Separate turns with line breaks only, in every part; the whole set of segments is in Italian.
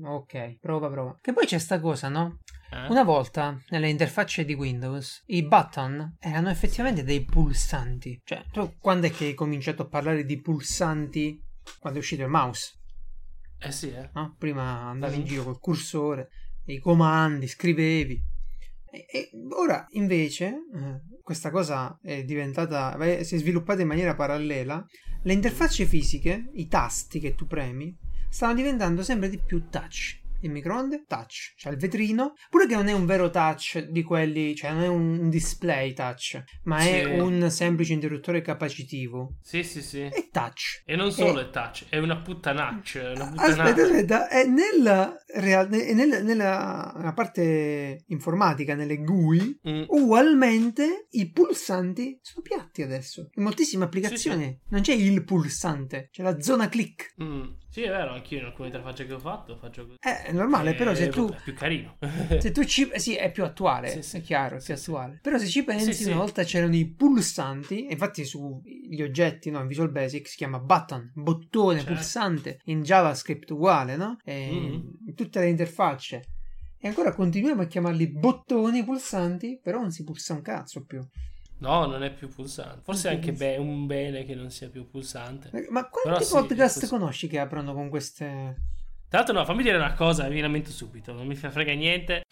Ok, prova, prova. Che poi c'è sta cosa, no?
Eh?
Una volta nelle interfacce di Windows i button erano effettivamente dei pulsanti. Cioè, tu quando è che hai cominciato a parlare di pulsanti? Quando è uscito il mouse,
Eh sì, eh.
no? Prima andavi in
Mhm.
giro col cursore, i comandi, scrivevi. E, e ora invece eh, questa cosa è diventata, si è sviluppata in maniera parallela. Le interfacce fisiche, i tasti che tu premi, stanno diventando sempre di più touch. Il microonde, touch, c'è il vetrino, pure che non è un vero touch di quelli, cioè non è un display touch, ma
Sì.
è un semplice interruttore capacitivo.
Sì, sì, sì.
È touch.
E non solo
Eh.
è touch, è una puttanaccia. Una
Aspetta,
puttanaccia.
aspetta, è nella, real- è nella, nella- nella parte informatica, nelle GUI,
Mm.
ugualmente i pulsanti sono piatti adesso. In moltissime applicazioni
Sì,
non c'è il pulsante, c'è la zona click.
Mm. Sì, è vero, anch'io in alcune interfacce che ho fatto faccio così.
Eh, È normale, però se
Eh,
tu...
È più carino.
Se tu ci... Sì, è più attuale,
Sì, sì.
è chiaro, è più attuale. Però se ci pensi, una volta c'erano i pulsanti, infatti sugli oggetti, no, in Visual Basic si chiama button, bottone,
Certo.
pulsante, in JavaScript uguale, no? E
Mhm.
in tutte le interfacce. E ancora continuiamo a chiamarli bottoni pulsanti, però non si pulsa un cazzo più.
No, non è più pulsante. Forse è anche be- un bene che non sia più pulsante.
Eh, Ma quanti
Però sì,
podcast
questo-
conosci che aprono con queste...
Tra l'altro, no, fammi dire una cosa, mi lamento subito, non mi fa frega niente.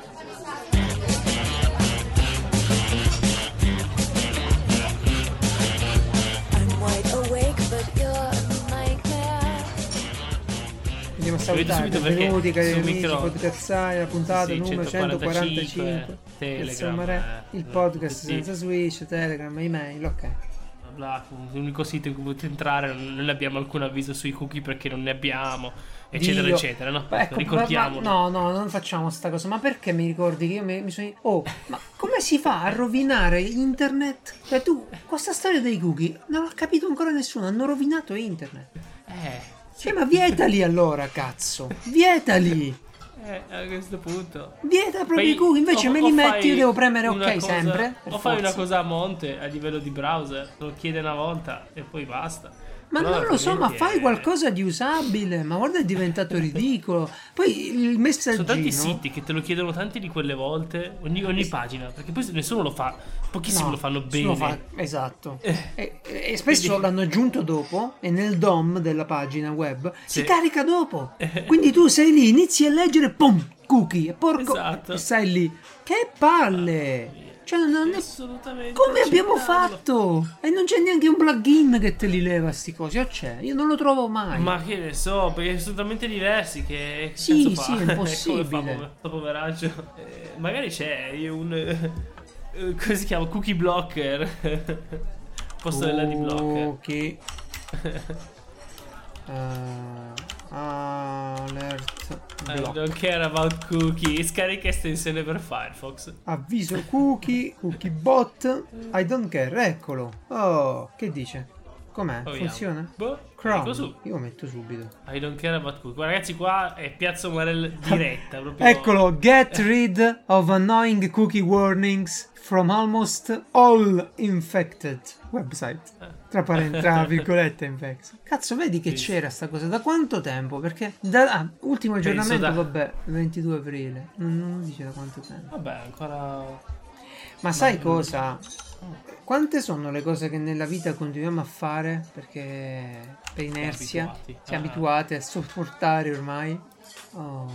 I'm wide awake, but you're a nightmare.
Andiamo a salutare, benvenuti cari amici,
micro-
podcazzai, la puntata
Sì,
numero
145,
145,
Telegram,
Insomma,
eh,
il podcast
sì.
senza switch, telegram, email, ok.
Bla l'unico sito in cui potete entrare, non abbiamo alcun avviso sui cookie perché non ne abbiamo, eccetera,
Dio.
eccetera, no?
Beh, ecco,
Ricordiamolo.
ma- no, no, non facciamo sta cosa, ma perché mi ricordi che io mi, mi sono... Oh, ma come si fa a rovinare internet? Cioè tu, questa storia dei cookie, non l'ha capito ancora nessuno, hanno rovinato internet.
Eh,
Cioè, ma vietali allora, cazzo, vietali!
Eh, a questo punto.
Vieta proprio
Fai-
i cookie, invece
o-
me li metti, io devo premere
una
ok
cosa-
sempre.
O fai una
forza.
cosa a monte a livello di browser, lo chiede una volta e poi basta.
Ma
Però
non lo so, ma fai qualcosa di usabile. Ma guarda, è diventato ridicolo. Poi il
Sono
messaggino.
tanti siti che te lo chiedono tanti di quelle volte, ogni, ogni pagina, perché poi nessuno lo fa, pochissimi
No,
lo fanno bene.
fa- esatto.
Eh.
E, e spesso
Quindi-
l'hanno aggiunto dopo e nel DOM della pagina web si
Sì.
carica dopo.
Eh.
Quindi tu sei lì, inizi a leggere, pum, cookie, e porco.
Esatto.
E stai lì. Che palle! Cioè, non è...
Assolutamente.
Come abbiamo fatto? E non c'è neanche un plugin che te li leva sti cosi. O c'è? Io non lo trovo mai.
Ma che ne so, perché sono talmente diversi che.
Sì, sì, è impossibile.
fa pover- sto poveraggio? Eh, magari c'è un. eh, eh, come si chiama? Cookie blocker. Posto della di blocker.
Ok. Uh, alert
I
block.
don't care about cookie. Scarica estensione per Firefox.
Avviso cookie, cookie bot. I don't care, eccolo. Oh, che dice? Com'è?
Proviamo.
Funziona?
Boh,
Chrome.
dico su.
Io lo metto subito.
I don't care about cookie. Guarda, ragazzi, qua è Piazza Umarell diretta. Proprio...
Eccolo, get rid of annoying cookie warnings from almost all infected website. Tra parentesi, tra virgolette infected. Cazzo, vedi che
Sì.
c'era sta cosa? Da quanto tempo? Perché da ah, ultimo aggiornamento,
da-
vabbè, 22 aprile. Non, non dice da quanto tempo.
Vabbè, ancora.
Ma sai cosa? Quante sono le cose che nella vita continuiamo a fare perché per inerzia
abituati.
siamo
Ah.
abituati a sopportare ormai? Oh.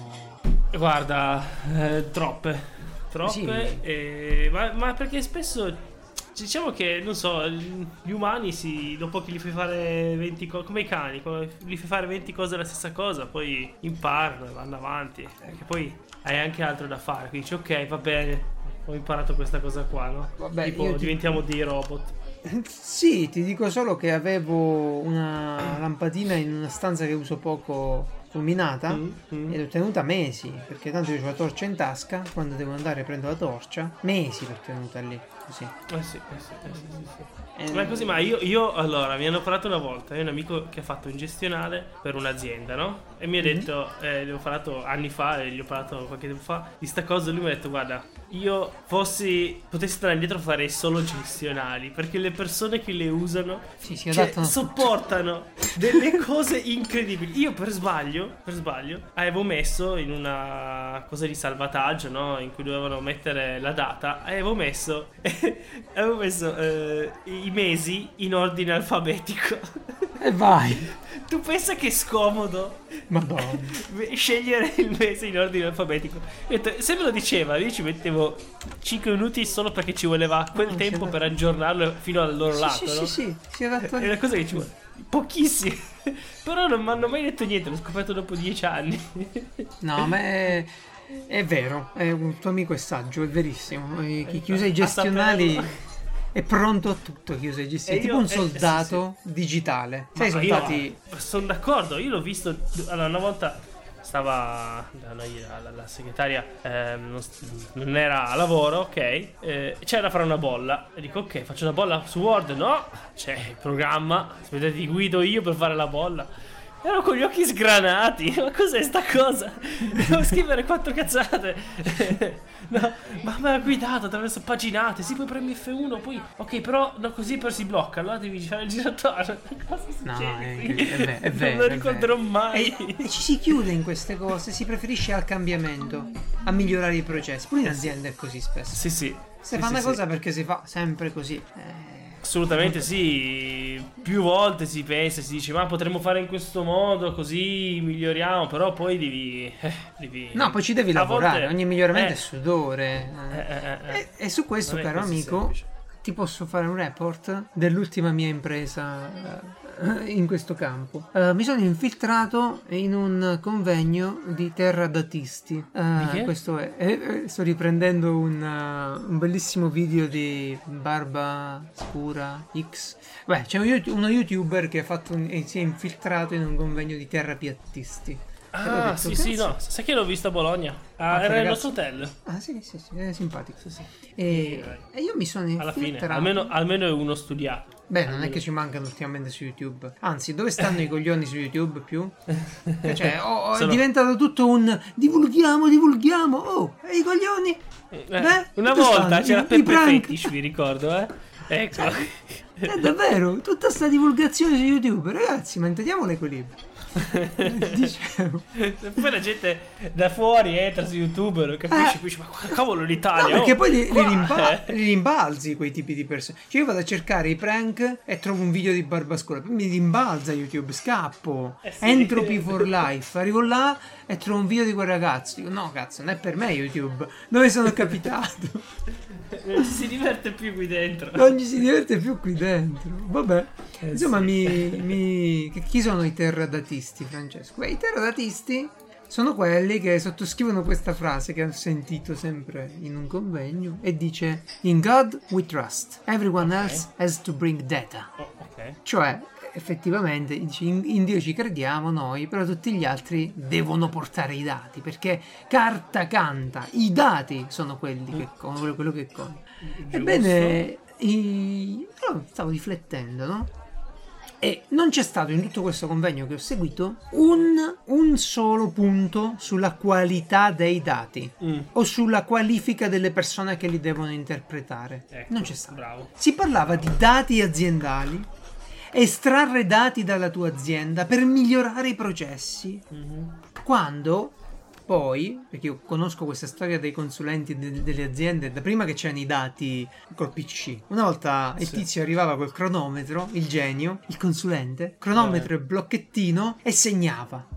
Guarda, eh, troppe. Troppe.
Sì.
e- ma, ma perché spesso. Diciamo che, non so, gli umani si, dopo che gli fai fare 20 cose, come i cani, gli fai fare 20 cose la stessa cosa, poi imparano, vanno avanti. Perché poi hai anche altro da fare. Quindi dici, ok, va bene, ho imparato questa cosa qua, no?
Vabbè,
tipo,
io ti-
diventiamo dei robot.
Sì, ti dico solo che avevo una lampadina in una stanza che uso poco illuminata
Mm, mm.
e l'ho tenuta mesi perché tanto io ho la torcia in tasca quando devo andare prendo la torcia mesi l'ho tenuta lì così
Eh sì, eh sì, eh sì, sì, sì.
Eh,
Ma è così, ma io, io, allora mi hanno parlato una volta. Io ho un amico che ha fatto un gestionale per un'azienda, no? E mi ha
Mhm.
detto, eh, gli ho parlato anni fa, e gli ho parlato qualche tempo fa di sta cosa. Lui mi ha detto, guarda, io fossi, potessi tornare indietro farei solo gestionali perché le persone che le usano
sì, si
cioè, sopportano delle cose incredibili. Io per sbaglio sbaglio, per sbaglio, avevo messo in una cosa di salvataggio, no? In cui dovevano mettere la data, avevo messo, avevo messo eh, i mesi in ordine alfabetico.
E vai.
tu pensa che scomodo
Madonna.
scegliere il mese in ordine alfabetico? Se me lo diceva, io ci mettevo 5 minuti solo perché ci voleva quel
No,
tempo
sì,
per aggiornarlo fino al loro
Sì,
lato,
sì,
no?
sì, sì.
È una cosa che ci vuole pochissimi. Però non mi hanno mai detto niente, l'ho scoperto dopo dieci anni.
No, ma è, è vero, è un tuo amico è saggio, è verissimo. Chi chiusa i
A
gestionali. È pronto a tutto, i gestionali.
E
Tipo
io-
un
eh,
soldato digitale. Sai, i soldati...
sono d'accordo, io l'ho visto. Allora, una volta stava la, la- la segretaria ehm, non, non era a lavoro, ok? eh, c'era da fare una bolla. E dico, ok, faccio una bolla su Word. No, c'è il programma. Aspettate, ti guido io per fare la bolla. Ero con gli occhi sgranati. Ma cos'è sta cosa? Devo scrivere quattro cazzate. no, ma mi ha guidato attraverso paginate. Sì, poi premi F1. Poi, ok, però no, così però si blocca. Allora devi fare il giratore. Cosa
No,
succede?
è, è ve- è
non
vero.
lo ricorderò
vero.
mai.
E, e ci si chiude in queste cose, si preferisce al cambiamento, a migliorare i processi. Pure in azienda è così spesso.
Sì, sì.
Si
Sì,
fa
sì,
una
sì.
cosa perché si fa sempre così. Eh,
Assolutamente sì, più volte si pensa, si dice ma potremmo fare in questo modo così miglioriamo, però poi devi... eh, devi-
No, poi ci devi lavorare,
volte-
ogni miglioramento
eh,
è sudore.
eh,
eh.
eh, eh,
E, e su questo, caro amico,
semplice.
ti posso fare un report dell'ultima mia impresa in questo campo. Eh, mi sono infiltrato in un convegno di terradatisti. Eh,
Di che?
questo è, eh, eh, sto riprendendo un, eh, un bellissimo video di Barba Scura X. Beh, c'è un uno youtuber che ha fatto un- si è infiltrato in un convegno di terrapiattisti.
Ah,
detto,
sì, sì, no, sai che l'ho visto a Bologna? Ah,
Ah,
era
ragazzo.
nostro hotel.
Ah, sì, sì, sì, è simpatico.
Sì, sì.
E, e io mi sono
Alla fine,
infiltrato.
almeno, almeno è uno studiato.
Beh, non è che ci mancano ultimamente su YouTube. Anzi, dove stanno i coglioni su YouTube più? Cioè, oh, oh, è
Sono-
diventato tutto un divulghiamo, divulghiamo. Oh, e i coglioni?
Eh,
Beh,
una volta
stanno?
c'era Peppe. Fetish, vi ricordo, eh? Ecco.
È davvero, tutta sta divulgazione su YouTube. Ragazzi, manteniamo l'equilibrio. Dicevo.
Poi la gente da fuori entra su YouTube, non capisce,
Eh.
poi dice, ma cavolo
No,
l'Italia.
perché
oh,
poi li, li rimba-
eh."
li rimbalzi quei tipi di persone. Cioè, io vado a cercare i prank e trovo un video di Barbascola. Poi mi rimbalza YouTube, scappo.
Eh sì.
Entropy for life. Arrivo là e trovo un video di quel ragazzo. Dico, no, cazzo, non è per me YouTube. Dove sono capitato?
Non ci si diverte più qui dentro.
non ci si diverte più qui dentro. Vabbè.
Eh,
Insomma,
sì.
mi, mi- Chi sono i terradatisti, Francesco? Beh, I terradatisti sono quelli che sottoscrivono questa frase che ho sentito sempre in un convegno e dice In God we trust. Everyone
Ok.
else has to bring data.
Oh, ok.
Cioè, effettivamente, in, Dio ci crediamo noi, però tutti gli altri devono portare i dati, perché carta canta, i dati sono quelli che conta, quello che conta. Ebbene, i- io stavo riflettendo, no? E non c'è stato in tutto questo convegno che ho seguito un, un solo punto sulla qualità dei dati
Mm,
o sulla qualifica delle persone che li devono interpretare.
ecco,
non c'è stato.
Bravo.
Si parlava di dati aziendali, estrarre dati dalla tua azienda per migliorare i processi.
Mhm.
Quando poi, perché io conosco questa storia dei consulenti de- delle aziende da prima che c'erano i dati col PC. Una volta il
Sì.
tizio arrivava col cronometro, il genio, il consulente, cronometro
Eh.
e blocchettino e segnava.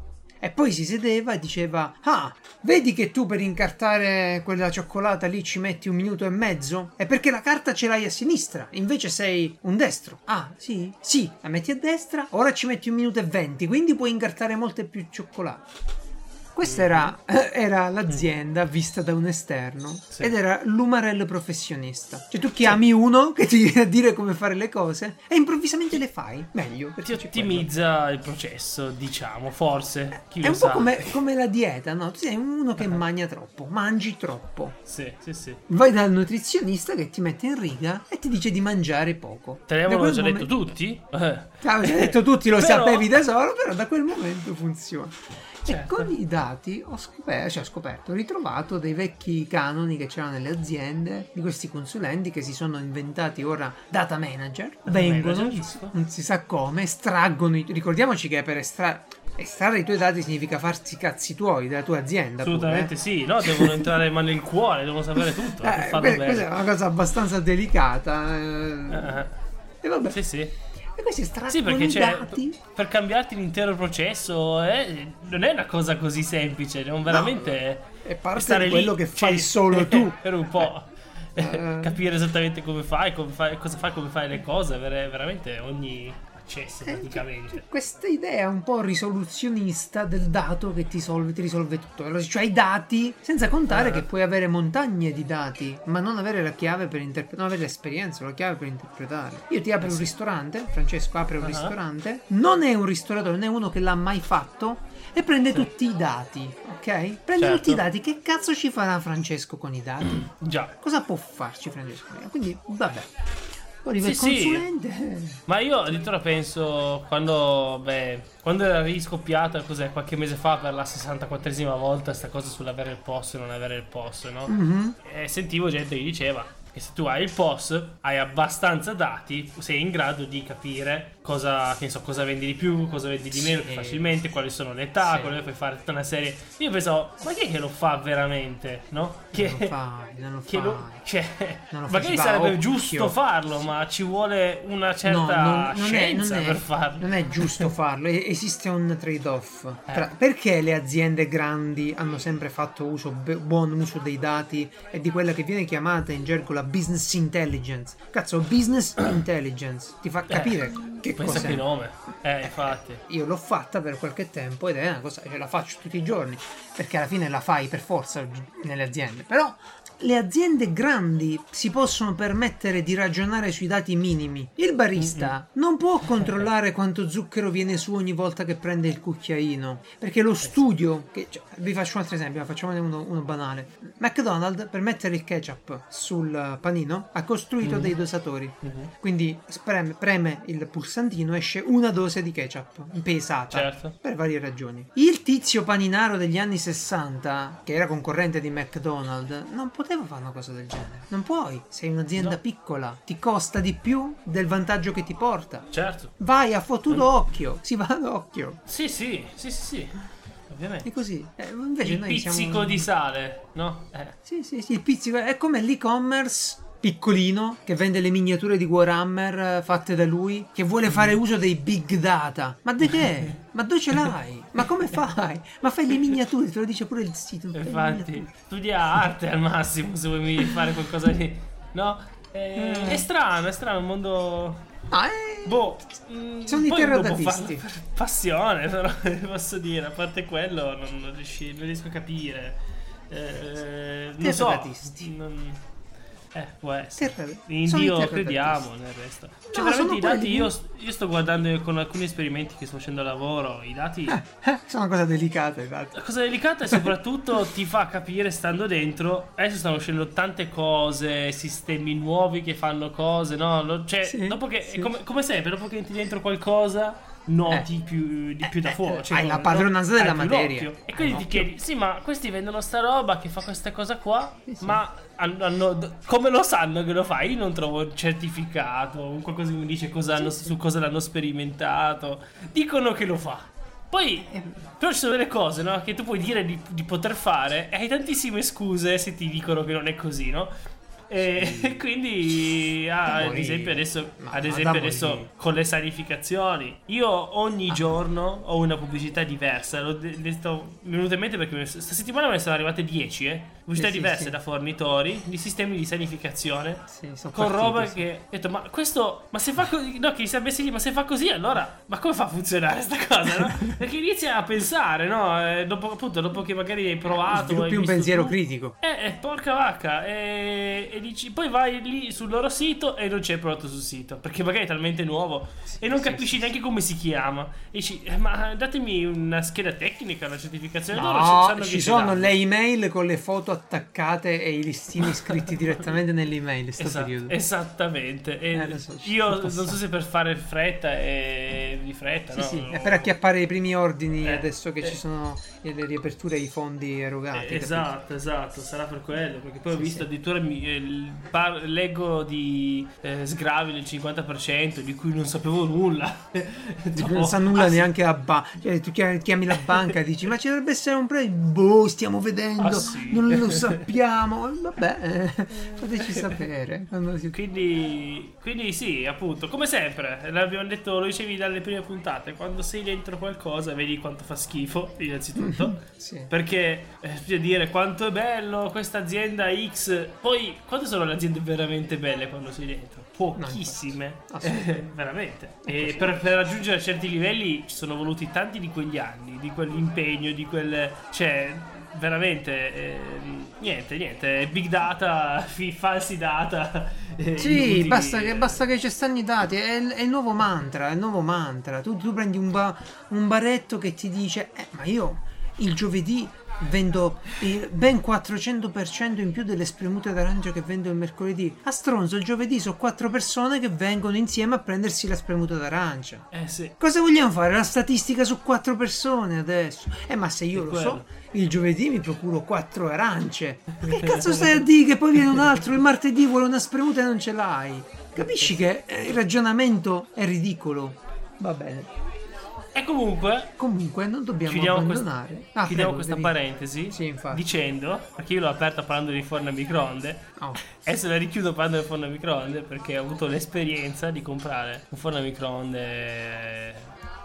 E poi si sedeva e diceva: Ah, vedi che tu per incartare quella cioccolata lì ci metti un minuto e mezzo? È perché la carta ce l'hai a sinistra, invece sei un destro. Ah, sì? Sì, la metti a destra, ora ci metti un minuto e venti, quindi puoi incartare molte più cioccolate. Questa era, era l'azienda vista da un esterno
Sì.
ed era l'umarello professionista. Cioè tu chiami uno che ti viene a dire come fare le cose e improvvisamente le fai. Meglio.
Ti
perché c'è quello.
ottimizza il processo, diciamo, forse. Chi
È un
sa.
po' come, come la dieta, no? Tu sei uno che mangia troppo, mangi troppo.
Sì, sì, sì.
Vai dal nutrizionista che ti mette in riga e ti dice di mangiare poco.
Te l'avevano già detto
momento-
tutti? Eh.
T'avevo già detto tutti, lo
Però-
sapevi da solo, però da quel momento funziona. E
Certo.
con i dati ho scoperto, cioè ho scoperto, ho ritrovato dei vecchi canoni che c'erano nelle aziende di questi consulenti che si sono inventati ora data manager. vengono,
manager,
non si- sa come, estraggono, i- ricordiamoci che per estrarre, Estrarre i tuoi dati significa farsi i cazzi tuoi della tua azienda. pure,
Assolutamente
eh.
sì, no? Devono entrare ma nel cuore, devono sapere tutto.
Eh, questa è una cosa abbastanza delicata. eh.
Eh,
E vabbè.
Sì, sì.
Questi estraggono
Sì, perché c'è,
dati.
per cambiarti l'intero processo eh, non è una cosa così semplice, non veramente
è parte
stare
di quello
lì,
che fai
cioè,
solo tu.
Per un po'.
Eh.
Capire esattamente come fai, come fai, cosa fai, come fai le cose, avere veramente ogni accesso
Eh,
praticamente.
Questa idea un po' risoluzionista del dato che ti, solve- ti risolve tutto. Allora, Cioè i dati, senza contare
Ah.
che puoi avere montagne di dati, ma non avere la chiave per interpretare, non avere l'esperienza, la chiave per interpretare. Io ti apro un ristorante, Francesco apre un
Eh Ah.
ristorante, non è un ristoratore, non è uno che l'ha mai fatto e prende tutti i dati, ok? Prende
Certo.
tutti i dati, che cazzo ci farà Francesco con i dati?
Già.
Cosa può farci Francesco? Quindi, vabbè. Arriva
Sì,
il
sì.
consulente.
Ma io addirittura penso quando, beh, quando era riscoppiata, cos'è, qualche mese fa per la 64esima volta, sta cosa sull'avere il POS e non avere il POS, no?
Mhm.
E sentivo gente che diceva che se tu hai il POS, hai abbastanza dati, sei in grado di capire cosa, che ne so, cosa vendi di più, cosa vendi di meno
Sì.
più facilmente, quali sono le età,
Sì.
quelle puoi fare tutta una serie. Io pensavo, ma chi è che lo fa veramente, no? Che,
Non lo fai, non lo
che
fai.
lo- cioè,
Non lo
magari sarebbe
occhio.
giusto farlo, ma ci vuole una certa
No, non, non è,
scienza
è,
per farlo.
non è giusto farlo, esiste un trade-off.
Eh.
Tra- perché le aziende grandi hanno sempre fatto uso, buon uso dei dati e di quella che viene chiamata in gergo la business intelligence? Cazzo, business intelligence ti fa capire che
Eh, Pensa che nome. Eh, infatti.
Io l'ho fatta per qualche tempo ed è una cosa che la faccio tutti i giorni, perché alla fine la fai per forza nelle aziende. Però le aziende grandi si possono permettere di ragionare sui dati minimi. Il barista non può controllare quanto zucchero viene su ogni volta che prende il cucchiaino, perché lo studio, che, cioè, vi faccio un altro esempio, facciamone uno, uno banale. McDonald's per mettere il ketchup sul panino ha costruito dei dosatori. Quindi spreme- preme il pulsantino, esce una dose di ketchup pesata
Certo.
per varie ragioni. Il tizio paninaro degli anni 60, che era concorrente di McDonald's, non poteva fare una cosa del genere. Non puoi, sei un'azienda
No.
piccola, ti costa di più del vantaggio che ti porta.
Certo.
Vai a fottuto occhio, si va ad occhio.
Sì, sì, sì, sì, sì. Ovviamente.
E così. Eh, invece
Il
noi
pizzico
siamo...
di sale, no? Eh.
Sì, sì, sì, il pizzico è come l'e-commerce piccolino che vende le miniature di Warhammer eh, fatte da lui che vuole fare uso dei big data. Ma di che? Ma dove ce l'hai? Ma come fai? Ma fai le miniature, te lo dice pure il sito.
Infatti, studia arte al massimo se vuoi fare qualcosa di... No? Eh,
Mm.
È strano, è strano, un mondo...
Ah, eh,
Boh, mm,
Sono i
farlo per passione, però posso dire, a parte quello non, non riesci- non riesco a capire. Eh, non so. Non- eh, può essere. In
sono i
Dio crediamo, nel resto. Cioè,
No,
veramente i dati, io, io sto guardando con alcuni esperimenti che sto facendo al lavoro, i dati...
eh, sono una cosa delicata, infatti.
La cosa delicata è soprattutto ti fa capire stando dentro. Adesso stanno uscendo tante cose, sistemi nuovi che fanno cose, no? Cioè,
Sì,
dopo che,
sì.
come, come sempre, dopo che entri dentro qualcosa, noti più, di più da
eh,
fuori.
eh,
cioè,
hai la
no?
padronanza
Hai
della
più
materia.
l'occhio. E quindi ti chiedi, sì, ma questi vendono sta roba che fa questa cosa qua,
Sì, sì.
ma hanno, hanno- come lo sanno che lo fa? Io non trovo il certificato, un qualcosa che mi dice cosa hanno- su cosa l'hanno sperimentato. Dicono che lo fa. Poi,
Eh,
però ci sono delle cose, no? Che tu puoi dire di, di poter fare e hai tantissime scuse se ti dicono che non è così, no? E quindi, ah, ad esempio, adesso,
Ma-
ad esempio adesso con le sanificazioni, io ogni
Ah.
giorno ho una pubblicità diversa. L'ho de- le sto mi è in mente perché questa settimana me ne sono arrivate 10, eh? Pubblicità
Sì, sì,
diverse
sì.
da fornitori di sistemi di sanificazione.
Sì,
Con roba
sì.
che ho detto, ma questo, ma se fa così, no, che mi sia messi lì, ma se fa così, allora, ma come fa a funzionare sta cosa, no? Perché inizia a pensare, no? Eh, dopo, appunto, dopo che magari hai provato, hai
Sviluppi un pensiero
tu-
critico.
eh, eh, porca vacca. E, e dici, poi vai lì sul loro sito e non c'è il prodotto sul sito. Perché magari è talmente nuovo e non capisci neanche come si chiama. E dici, eh, ma datemi una scheda tecnica, una certificazione. Loro
No,
che
ci sono le email con le foto attaccate e i listini scritti direttamente nelle email. Sto
Esatto,
periodo.
esattamente. E
Eh, so,
io non so se per fare fretta e di fretta,
Sì,
no?
sì, è per acchiappare i primi ordini
Eh,
adesso che
eh.
ci sono le riaperture ai fondi erogati.
Eh, esatto, esatto, sarà per quello. Perché poi ho
Sì,
visto
sì.
addirittura mi- eh, par- leggo di eh, sgravi del 50% di cui non sapevo nulla.
Di cui non sa nulla
Ah,
neanche la banca. Cioè, tu chiami, chiami la banca e dici: Ma ci dovrebbe essere un prezzo. Boh, stiamo vedendo.
Ah, sì.
Non lo sappiamo. Vabbè, eh, fateci sapere. si-
Quindi, quindi sì, appunto, come sempre, l'abbiamo detto, lo dicevi dalle prime puntate, quando sei dentro qualcosa vedi quanto fa schifo, innanzitutto.
Sì.
Perché eh, dire quanto è bello questa azienda X. Poi, quante sono le aziende veramente belle quando sei dentro? Pochissime.
No.
Eh, veramente. E per, per raggiungere certi livelli ci sono voluti tanti di quegli anni, di quell'impegno, di quel. cioè. Veramente, eh, niente, niente, big data, fi- falsi data. eh,
Sì, basta che, basta che ci stanno i dati, è, il- è il nuovo mantra, è il nuovo mantra. Tu, tu prendi un, ba- un baretto che ti dice, eh, ma io il giovedì vendo il ben 400% in più delle spremute d'arancia che vendo il mercoledì. A stronzo, il giovedì sono quattro persone che vengono insieme a prendersi la spremuta d'arancia.
Eh sì.
Cosa vogliamo fare? La statistica su quattro persone adesso? Eh, ma se io
È
lo
quello.
so, il giovedì mi procuro quattro arance. Che cazzo stai a dire che poi viene un altro, il martedì vuole una spremuta e non ce l'hai? Capisci che eh, il ragionamento è ridicolo? Va bene.
E comunque,
Comunque non dobbiamo
chiudiamo,
abbandonare.
questa,
Ah,
chiudiamo
prego,
questa
devi-
parentesi
Sì,
dicendo, perché io l'ho aperta parlando di forno a microonde,
Oh.
adesso la richiudo parlando di forno a microonde perché ho avuto l'esperienza di comprare un forno a microonde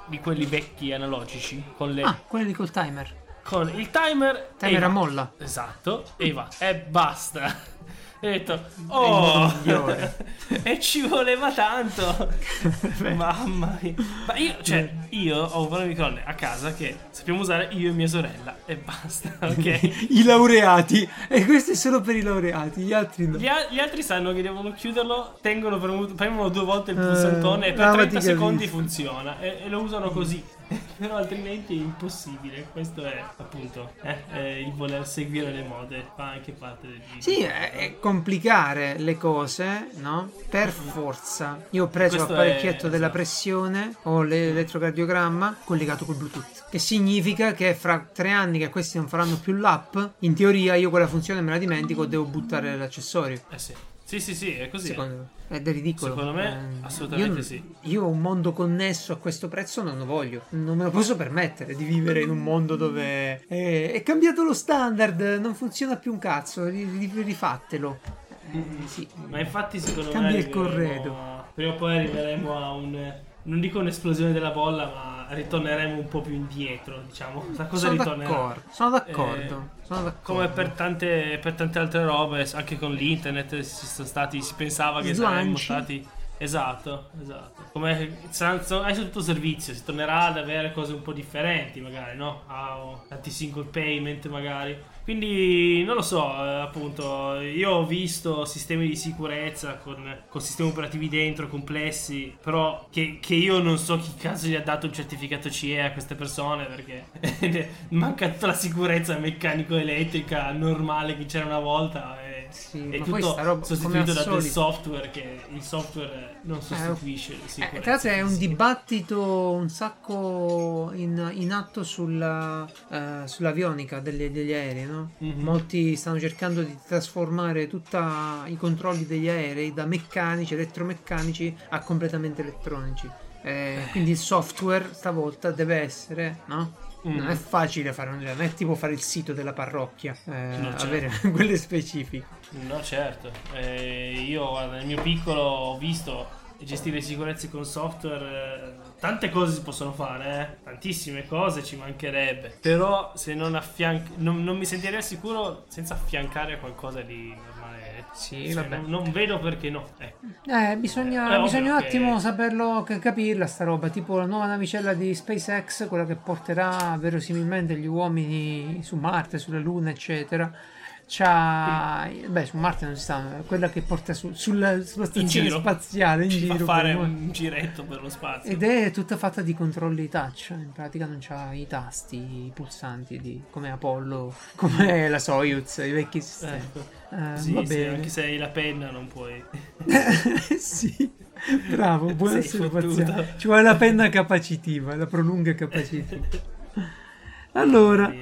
di quelli vecchi analogici con, le-
Ah, quelli col timer.
Con il timer.
Timer a molla.
Esatto, e va, e basta. E ho detto, oh,
migliore."
e ci voleva tanto. Mamma mia. Ma io, cioè, io ho un forno a microonde a casa che sappiamo usare io e mia sorella e basta, ok?
I laureati. E questo è solo per i laureati, gli altri no.
Gli, a- gli altri sanno che devono chiuderlo, tengono premuto, premono due volte il pulsantone e per
ah, ma
30
ti
secondi funziona e, e lo usano così. Però altrimenti è impossibile. Questo è appunto eh, eh, il voler seguire le mode, fa anche parte del video.
Sì, è, è complicare le cose, no? Per forza. Io ho preso
Questo
l'apparecchietto
è-
della
esatto.
pressione o l'elettrocardiogramma collegato col Bluetooth. Che significa che fra tre anni che questi non faranno più l'app, in teoria io quella funzione me la dimentico, devo buttare l'accessorio.
Eh sì. Sì, sì, sì, è così. eh.
Secondo me. Ed è ridicolo.
Secondo me,
Eh,
assolutamente
io,
sì.
Io un mondo connesso a questo prezzo non lo voglio. Non me lo posso permettere di vivere in un mondo dove è, è cambiato lo standard, non funziona più un cazzo. ri- ri- Rifattelo. Eh, sì.
Ma infatti secondo
Cambia
me
il
arriveremo-
corredo.
Prima o poi arriveremo a un non dico un'esplosione della bolla, ma ritorneremo un po' più indietro, diciamo. La cosa
sono
ritornerà.
d'accordo. Sono d'accordo.
Eh,
sono d'accordo.
Come per tante, per tante altre robe, anche con l'internet si, sono stati, si pensava che saremmo stati. Esatto, esatto. Come è tutto servizio, si tornerà ad avere cose un po' differenti, magari, no? Ah, tanti single payment, magari. Quindi non lo so, eh, appunto, io ho visto sistemi di sicurezza con, con sistemi operativi dentro complessi, però che, che io non so chi cazzo gli ha dato il certificato CE a queste persone perché manca tutta la sicurezza meccanico-elettrica normale che c'era una volta. E,
Sì,
è tutto
roba,
sostituito da del software che il software non sostituisce il
Eh, tra l'altro è un dibattito un sacco in, in atto sulla, eh, sull'avionica degli, degli aerei, no?
Mhm.
Molti stanno cercando di trasformare tutti i controlli degli aerei da meccanici, elettromeccanici a completamente elettronici. Eh, quindi il software stavolta deve essere, no?
Mm.
Non è facile fare non è tipo fare il sito della parrocchia, eh,
No, certo.
avere quelle specifiche.
No, certo. Eh, io nel mio piccolo ho visto gestire sicurezze con software. Eh, tante cose si possono fare, eh. tantissime cose ci mancherebbe. Però se non affianc- non, non mi sentirei al sicuro senza affiancare qualcosa di normale.
Sì,
Cioè,
vabbè.
non, non vedo perché no. Ecco.
Eh, bisogna,
ovvio
bisogna un
che-
attimo saperlo, c- capirla sta roba, tipo la nuova navicella di SpaceX, quella che porterà verosimilmente gli uomini su Marte, sulla Luna, eccetera. C'ha, beh, su Marte non si sta, quella che porta su- sulla, sulla stazione spaziale in
Ci
giro.
fa fare un giretto per lo spazio.
Ed è tutta fatta di controlli touch, in pratica non c'ha i tasti, i pulsanti di, come Apollo, come la Soyuz, i vecchi sistemi.
Ecco.
Eh,
Sì,
va
sì,
bene.
anche se hai la penna non puoi.
sì, bravo, buon
Sei
essere
fottuto.
spaziale. Ci vuole la penna capacitiva, la prolunga capacitiva. Allora.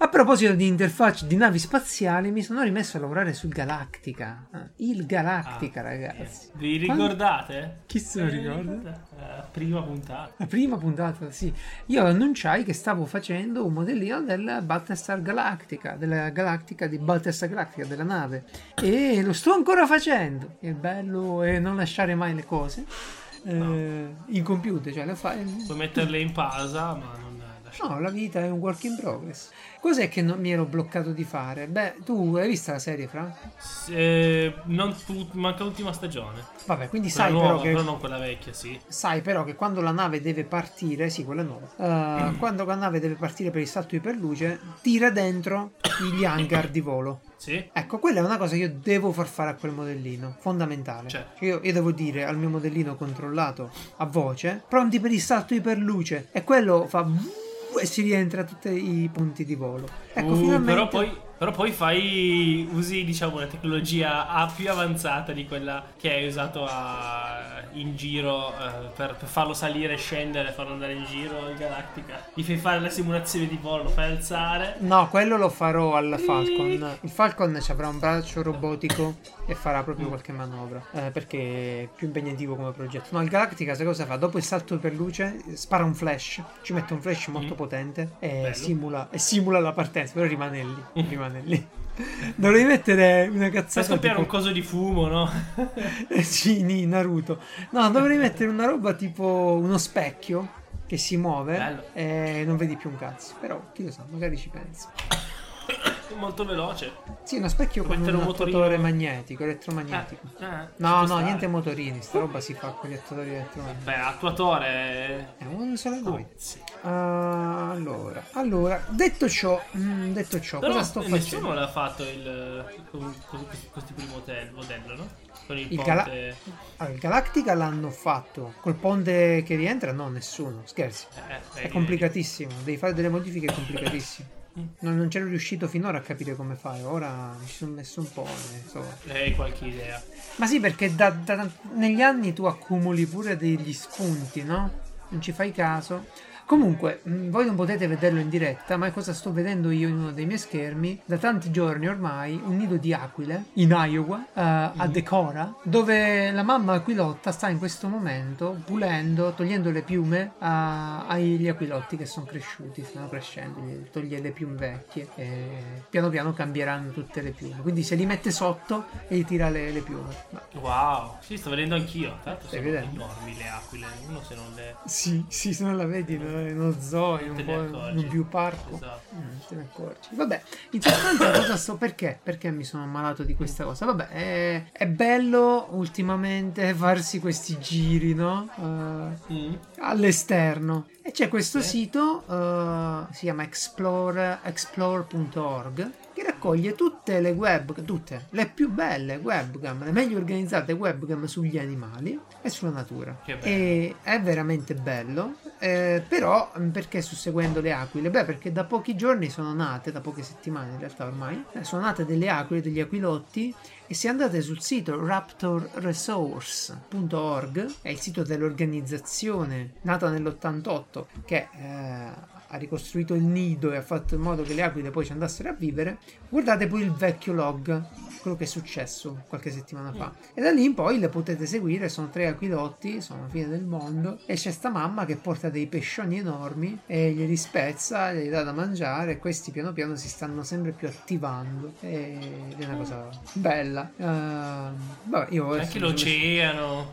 A proposito di interfacce di navi spaziali, mi sono rimesso a lavorare sul Galactica. Ah, Il Galactica, ragazzi.
Vi
Quando-
ricordate?
Chi se lo
Eh,
ricorda?
Eh, prima puntata.
La prima puntata, sì. Io annunciai che stavo facendo un modellino del Battlestar Galactica, della Galactica di Battlestar Galactica, della nave. E lo sto ancora facendo. Il bello è non lasciare mai le cose eh, incompiute, cioè le fai.
Puoi metterle in pausa, ma non.
No, la vita è un work in progress. Cos'è che non mi ero bloccato di fare? Beh, tu hai vista la serie, Fra?
Eh, non tu- manca l'ultima stagione.
Vabbè, quindi
Quella
sai
nuova,
però che
però non quella vecchia, sì.
Sai però che quando la nave deve partire, sì, quella nuova. eh, quando la nave deve partire per il salto di perluce, tira dentro gli hangar di volo.
Sì?
Ecco, quella è una cosa che io devo far fare a quel modellino, fondamentale.
Certo.
Io, io devo dire al mio modellino controllato a voce, pronti per il salto di perluce. E quello fa si rientra a tutti i punti di volo. Ecco,
Uh,
finalmente...
però, poi, però poi fai usi diciamo una tecnologia A più avanzata di quella che hai usato a- in giro eh, per, per farlo salire, scendere, farlo andare in giro in Galactica. Gli fai fare la simulazione di volo, lo fai alzare.
No, quello lo farò al Falcon. Il Falcon ci avrà un braccio robotico e farà proprio qualche manovra. eh, perché è più impegnativo come progetto. No, il Galactica, sai cosa fa? Dopo il salto per luce, spara un flash. Ci mette un flash molto
Mm.
potente e simula, e simula la partenza. Però rimane lì. Rimane lì. Dovrei mettere una cazzata.
scoppiare
tipo-
un coso di fumo, no?
Eh, sì, ni- Naruto. No, dovrei mettere una roba tipo uno specchio che si muove
Bello.
e non vedi più un cazzo. Però, chi lo sa, magari ci penso.
Molto veloce.
Sì, uno specchio con un
un
attuatore magnetico, elettromagnetico.
Eh, eh,
No, no,
stare.
niente motorini, sta roba si fa con gli attuatori elettromagnetici.
Beh, attuatore.
È uno solo lui.
Sì.
Ah, allora, allora, detto ciò, mm, detto ciò,
Però
cosa sto
nessuno
facendo?
l'ha fatto il questo, primo modello, modello, no? Con il,
Il. Gala- Allora, il Galactica l'hanno fatto col ponte che rientra? No, nessuno, scherzi.
Eh,
È
vedi,
complicatissimo, devi fare delle modifiche complicatissime. Non, non c'ero riuscito finora a capire come fare, ora mi ci sono messo un po'. ne so.
Hai qualche idea?
Ma sì, perché da- da- negli anni tu accumuli pure degli spunti, no? Non ci fai caso. Comunque, mh, voi non potete vederlo in diretta, ma cosa sto vedendo io in uno dei miei schermi? Da tanti giorni ormai, un nido di aquile in Iowa, eh, a Decora, dove la mamma aquilotta sta in questo momento pulendo, togliendo le piume a- agli aquilotti che sono cresciuti, stanno crescendo, gli toglie le piume vecchie e piano piano cambieranno tutte le piume. Quindi se li mette sotto e gli tira le, le piume. Ma-
Wow, sì, sto vedendo anch'io. Tra l'altro sono
vedendo?
enormi le aquile. Uno se non le.
Sì, sì, se non la vedi no, in uno zoo, in
Non
un po'
ne
in un più parco.
Esatto.
Mm, te ne accorgi. Vabbè, in sostanza cosa sto perché? Perché mi sono ammalato di questa cosa? Vabbè, è, è bello ultimamente farsi questi giri, no? Eh,
Mm.
all'esterno. E c'è questo
Sì.
sito, eh, si chiama explore, explore.org, che raccoglie tutte le web, tutte, le più belle webcam, le meglio organizzate webcam sugli animali e sulla natura. E è veramente bello, eh, però mm, perché sto seguendo le aquile? Beh, perché da pochi giorni sono nate, da poche settimane in realtà ormai, eh, sono nate delle aquile, degli aquilotti e se andate sul sito raptorresource.org, è il sito dell'organizzazione nata nell'88 che eh, ha ricostruito il nido e ha fatto in modo che le aquile poi ci andassero a vivere, guardate poi il vecchio log, quello che è successo qualche settimana fa. E da lì in poi le potete seguire, sono tre aquilotti, sono la fine del mondo, e c'è sta mamma che porta dei pescioni enormi e glieli spezza, glieli dà da mangiare e questi piano piano si stanno sempre più attivando. Ed è una cosa bella. Ehm, vabbè, io
anche
sono messo-
l'oceano.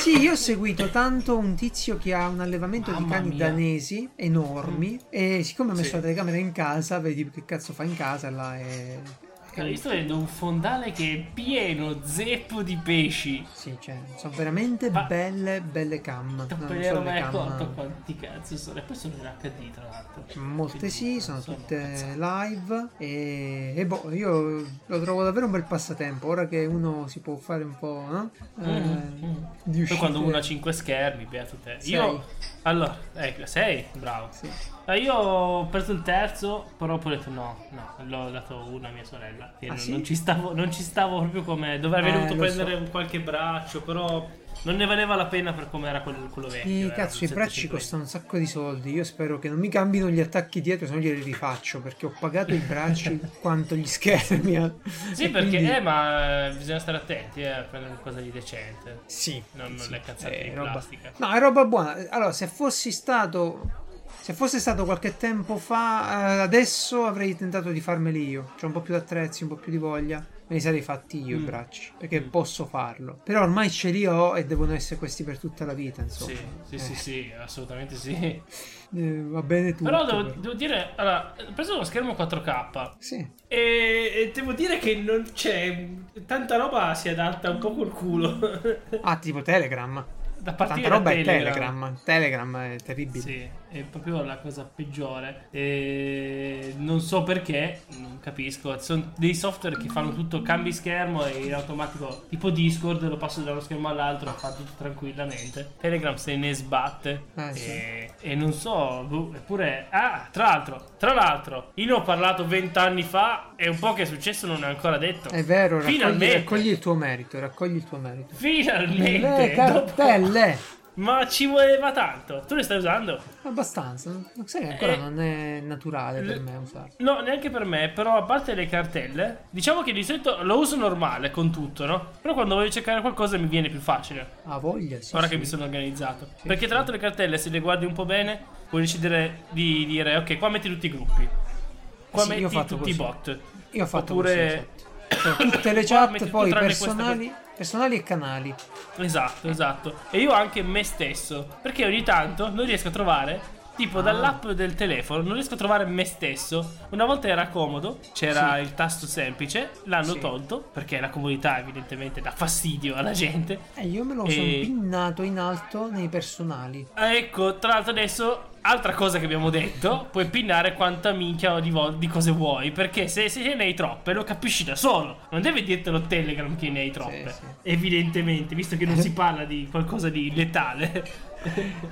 Sì, io ho seguito tanto un tizio che ha un allevamento di
Mamma
cani
mia.
danesi enormi e siccome ha messo
Sì.
la telecamera in casa, vedi che cazzo fa in casa là e... e-
Io sto vedendo un fondale che è pieno zeppo di pesci.
Sì, cioè, sono veramente
Ma-
belle, belle cam. No,
Non me ne
sono
ero
le
mai accorto quanti cazzo sono. E poi sono in HD tra l'altro.
Molte sì, sono
Sono
tutte live e, e boh, io lo trovo davvero un bel passatempo, ora che uno si può fare un po', no? Eh,
Mm, mm.
di
Poi quando uno ha 5 schermi, beato te.
Sei.
Io. Allora, ecco, sei bravo.
Sì.
Eh, Io ho preso il terzo, però poi ho detto no, no, l'ho dato uno a mia sorella. Che
Ah,
non,
sì?
non ci stavo, non ci stavo proprio come. Dovrei aver
Eh,
dovuto prendere
so.
qualche braccio, però non ne valeva la pena per come era quello, quello vecchio.
Eh,
era
cazzo, i bracci
750.
costano un sacco di soldi. Io spero che non mi cambino gli attacchi dietro, se no glieli rifaccio. Perché ho pagato i bracci quanto gli schermi. eh.
Sì, perché,
quindi-
eh, ma bisogna stare attenti eh, a prendere qualcosa di decente.
Sì,
Non, non
sì,
le cazzate
è
di
roba-
plastica.
No, è roba buona. Allora, se fossi stato. Se fosse stato qualche tempo fa, eh, adesso avrei tentato di farmeli io. C'ho un po' più di attrezzi, un po' più di voglia. Me li sarei fatti io i
Mm.
bracci. Perché posso farlo. Però ormai ce li ho e devono essere questi per tutta la vita. Insomma.
Sì, sì,
Eh,
sì, sì, assolutamente sì.
eh, va bene tutto.
Però devo,
però.
devo dire, allora, ho preso uno schermo 4K
Sì.
e, devo dire che non c'è tanta roba si adatta un po' col culo.
Ah, tipo Telegram.
da partire
Tanta roba
da
è Telegram. Telegram è terribile.
Sì, è proprio la cosa peggiore. E non so perché, non capisco. Sono dei software che fanno tutto, cambi schermo e in automatico, tipo Discord, lo passo da uno schermo all'altro, fa tutto tranquillamente. Telegram se ne sbatte.
Eh, sì.
e, e non so, boh, eppure... Ah, tra l'altro, tra l'altro, io ne ho parlato vent'anni fa e un po' che è successo non è ancora detto.
È vero, raccogli,
Finalmente.
raccogli il tuo merito. Raccogli il tuo merito.
Finalmente!
Le cartelle.
Ma ci voleva tanto. Tu le stai usando?
Abbastanza. Non sai che ancora
Eh,
non è naturale per
le-
me usarlo.
No, neanche per me, però a parte le cartelle, diciamo che di solito lo uso normale con tutto, no? Però quando voglio cercare qualcosa mi viene più facile,
Ha voglia, sì.
ora
sì.
che mi sono organizzato.
Sì,
Perché
sì.
tra l'altro le cartelle, se le guardi un po' bene, puoi decidere di dire, ok, qua metti tutti i gruppi, qua
Sì, io ho
metti tutti i
così.
bot.
Io ho fatto
Oppure...
così, esatto. Cioè, tutte le chat poi personali, personali e canali.
Esatto, esatto. E io anche me stesso. Perché ogni tanto non riesco a trovare. Tipo
Ah.
dall'app del telefono non riesco a trovare me stesso. Una volta era comodo, c'era
Sì.
il tasto semplice, l'hanno
Sì.
tolto perché la comodità evidentemente dà fastidio alla gente.
Eh, io me lo
E-
sono pinnato in alto nei personali.
Ecco, tra l'altro adesso, altra cosa che abbiamo detto, puoi pinnare quanta minchia di, vol- di cose vuoi, perché se, se ne hai troppe lo capisci da solo, non deve dirtelo Telegram che ne hai troppe,
sì.
evidentemente, visto che non si parla di qualcosa di letale.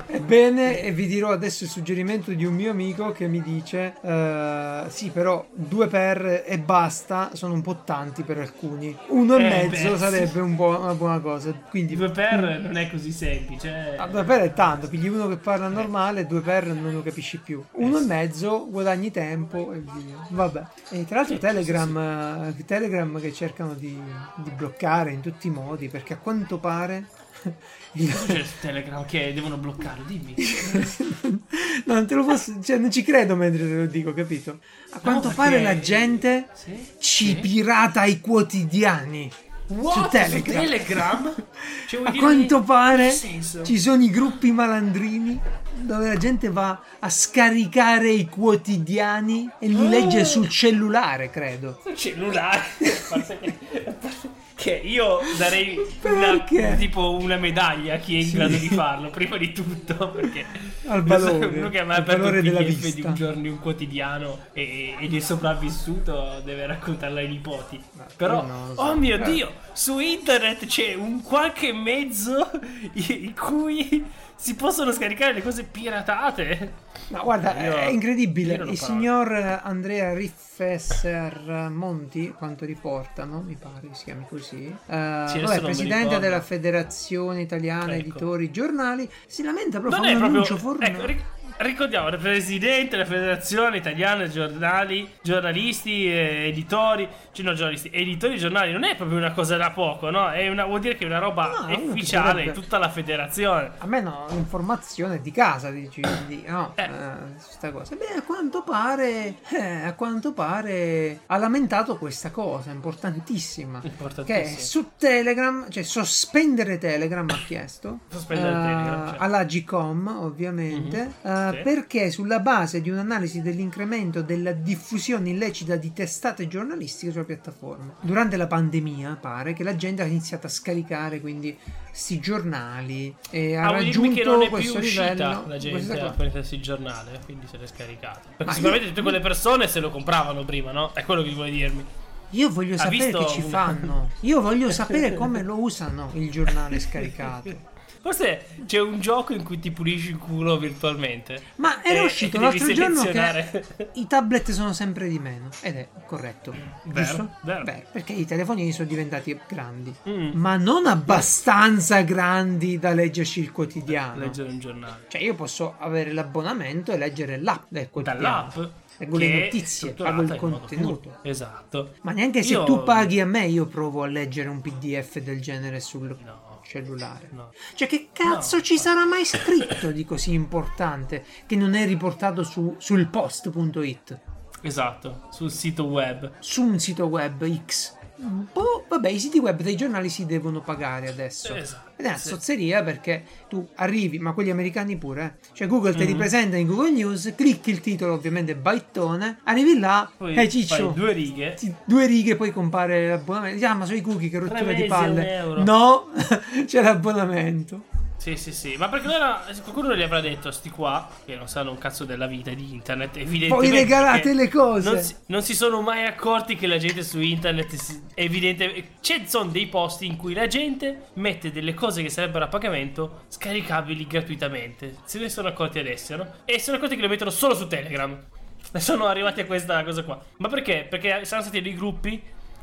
Ebbene, e vi dirò adesso il suggerimento di un mio amico che mi dice: eh, Sì, però due per e basta sono un po' tanti per alcuni. Uno e
Eh,
mezzo
beh,
sarebbe un buo- una buona cosa. Quindi,
Di 2 per non è così semplice. eh.
Ah, due per è tanto, pigli uno che parla normale, due per non lo capisci più. Uno e mezzo guadagni tempo e via. Vabbè. E tra l'altro
Sì,
Telegram, eh, Telegram che cercano di, di bloccare in tutti i modi perché a quanto pare... il-
c'è su Telegram che devono bloccarlo? Dimmi.
no, non te lo posso, cioè non ci credo mentre te lo dico, capito? A quanto
perché-
pare la gente
Sì?
ci
Sì?
pirata i quotidiani.
What?
Su Telegram.
Telegram? Cioè,
A quanto pare ci sono i gruppi malandrini dove la gente va a scaricare i quotidiani e li legge sul cellulare, credo.
Sul cellulare. Che- io darei una, tipo una medaglia a chi è in
Sì.
grado di farlo, prima di tutto, perché
Al valore,
uno che ha
al
aperto il
della
PDF di
vista.
un giorno di un quotidiano e, ed è sopravvissuto deve raccontarlo ai nipoti. Però,
io non lo so.
oh mio
Eh.
dio, su internet c'è un qualche mezzo in cui si possono scaricare le cose piratate.
Ma guarda,
Io-
è incredibile. Il signor Andrea Riffesser Monti, quanto riportano, mi pare si chiami così.
adesso
vabbè, presidente della Federazione Italiana
Ecco.
Editori Giornali, si lamenta proprio
Non
un
è proprio.
annuncio.
Ecco, ric- ricordiamo, il presidente della Federazione Italiana Giornali, giornalisti, eh, editori, cioè no, giornalisti, editori di giornali, non è proprio una cosa da poco, no? È una, vuol dire che è una roba
No,
ufficiale in tutta la federazione.
A me no, informazione di casa, dici, di, no,
Eh.
eh, cosa. Beh, a quanto pare, eh, a quanto pare ha lamentato questa cosa importantissima.
Importantissimo.
Che su Telegram, cioè sospendere Telegram ha chiesto
Sospendere
eh,
Telegram, certo.
alla Gcom ovviamente
Mhm,
eh, perché sulla base di un'analisi dell'incremento della diffusione illecita di testate giornalistiche sulla piattaforma durante la pandemia pare che la gente ha iniziato a scaricare quindi sti giornali e ha
Ah, vuoi dirmi che non
raggiunto
è più
questo
uscita
livello
la gente a
qua.
prendersi il giornale, quindi se l'è scaricato. Perché sicuramente
io-
tutte quelle persone se lo compravano prima, no? È quello che vuoi dirmi.
io voglio
Ha
sapere che ci
un-
fanno io voglio sapere come lo usano il giornale scaricato
Forse c'è un gioco in cui ti pulisci il culo virtualmente.
Ma era
E-
uscito
e
l'altro giorno che i tablet sono sempre di meno. Ed è corretto.
Vero,
giusto?
vero.
Beh, perché i telefonini sono diventati grandi.
Mm.
Ma non abbastanza grandi da leggerci il quotidiano.
Leggere un giornale.
Cioè, io posso avere l'abbonamento e leggere l'app del quotidiano.
Dall'app.
Leggo le notizie, pago il contenuto.
Esatto.
Ma neanche se
Io-
tu paghi a me, io provo a leggere un PDF del genere sul
No.
Cellulare.
No.
Cioè, che cazzo
No.
ci sarà mai scritto di così importante che non è riportato su, sul post.it?
Esatto. Sul sito web.
Su un sito web X. Boh, vabbè, i siti web dei giornali si devono pagare adesso.
Esatto,
Ed è una
sì.
zozzeria perché tu arrivi, ma quelli americani pure, eh. Cioè Google te li
Mhm.
presenta in Google News, clicchi il titolo, ovviamente baitone, arrivi là,
Poi
e ciccio.
fai due righe.
Ti- due righe poi compare l'abbonamento. Ah, ma sono i cookie che rottura di palle. No, c'è l'abbonamento.
Sì, sì, sì. Ma perché allora qualcuno gli avrà detto, sti qua, che non sanno un cazzo della vita di internet, evidentemente.
Poi regalate le cose.
Non si, non si sono mai accorti che la gente su internet si- è evidente. Ci sono dei posti in cui la gente mette delle cose che sarebbero a pagamento scaricabili gratuitamente. Se ne sono accorti adesso, no? E sono accorti che lo mettono solo su Telegram. Sono arrivati a questa cosa qua. Ma perché? Perché saranno stati dei gruppi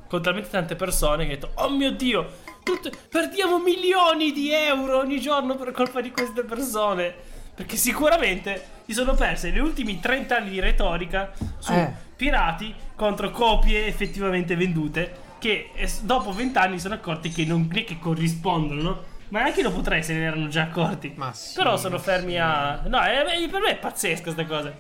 con talmente tante persone che hanno detto: Oh mio dio, tutte- perdiamo milioni di euro ogni giorno per colpa di queste persone. Perché sicuramente si sono perse gli ultimi 30 anni di retorica su
Eh.
pirati contro copie effettivamente vendute. Che eh, dopo 20 anni sono accorti che non è che corrispondono, no? Ma anche dopo 3 se ne erano già accorti.
Ma sì,
Però sono fermi
sì.
a. No, è- è- per me è pazzesca questa cosa.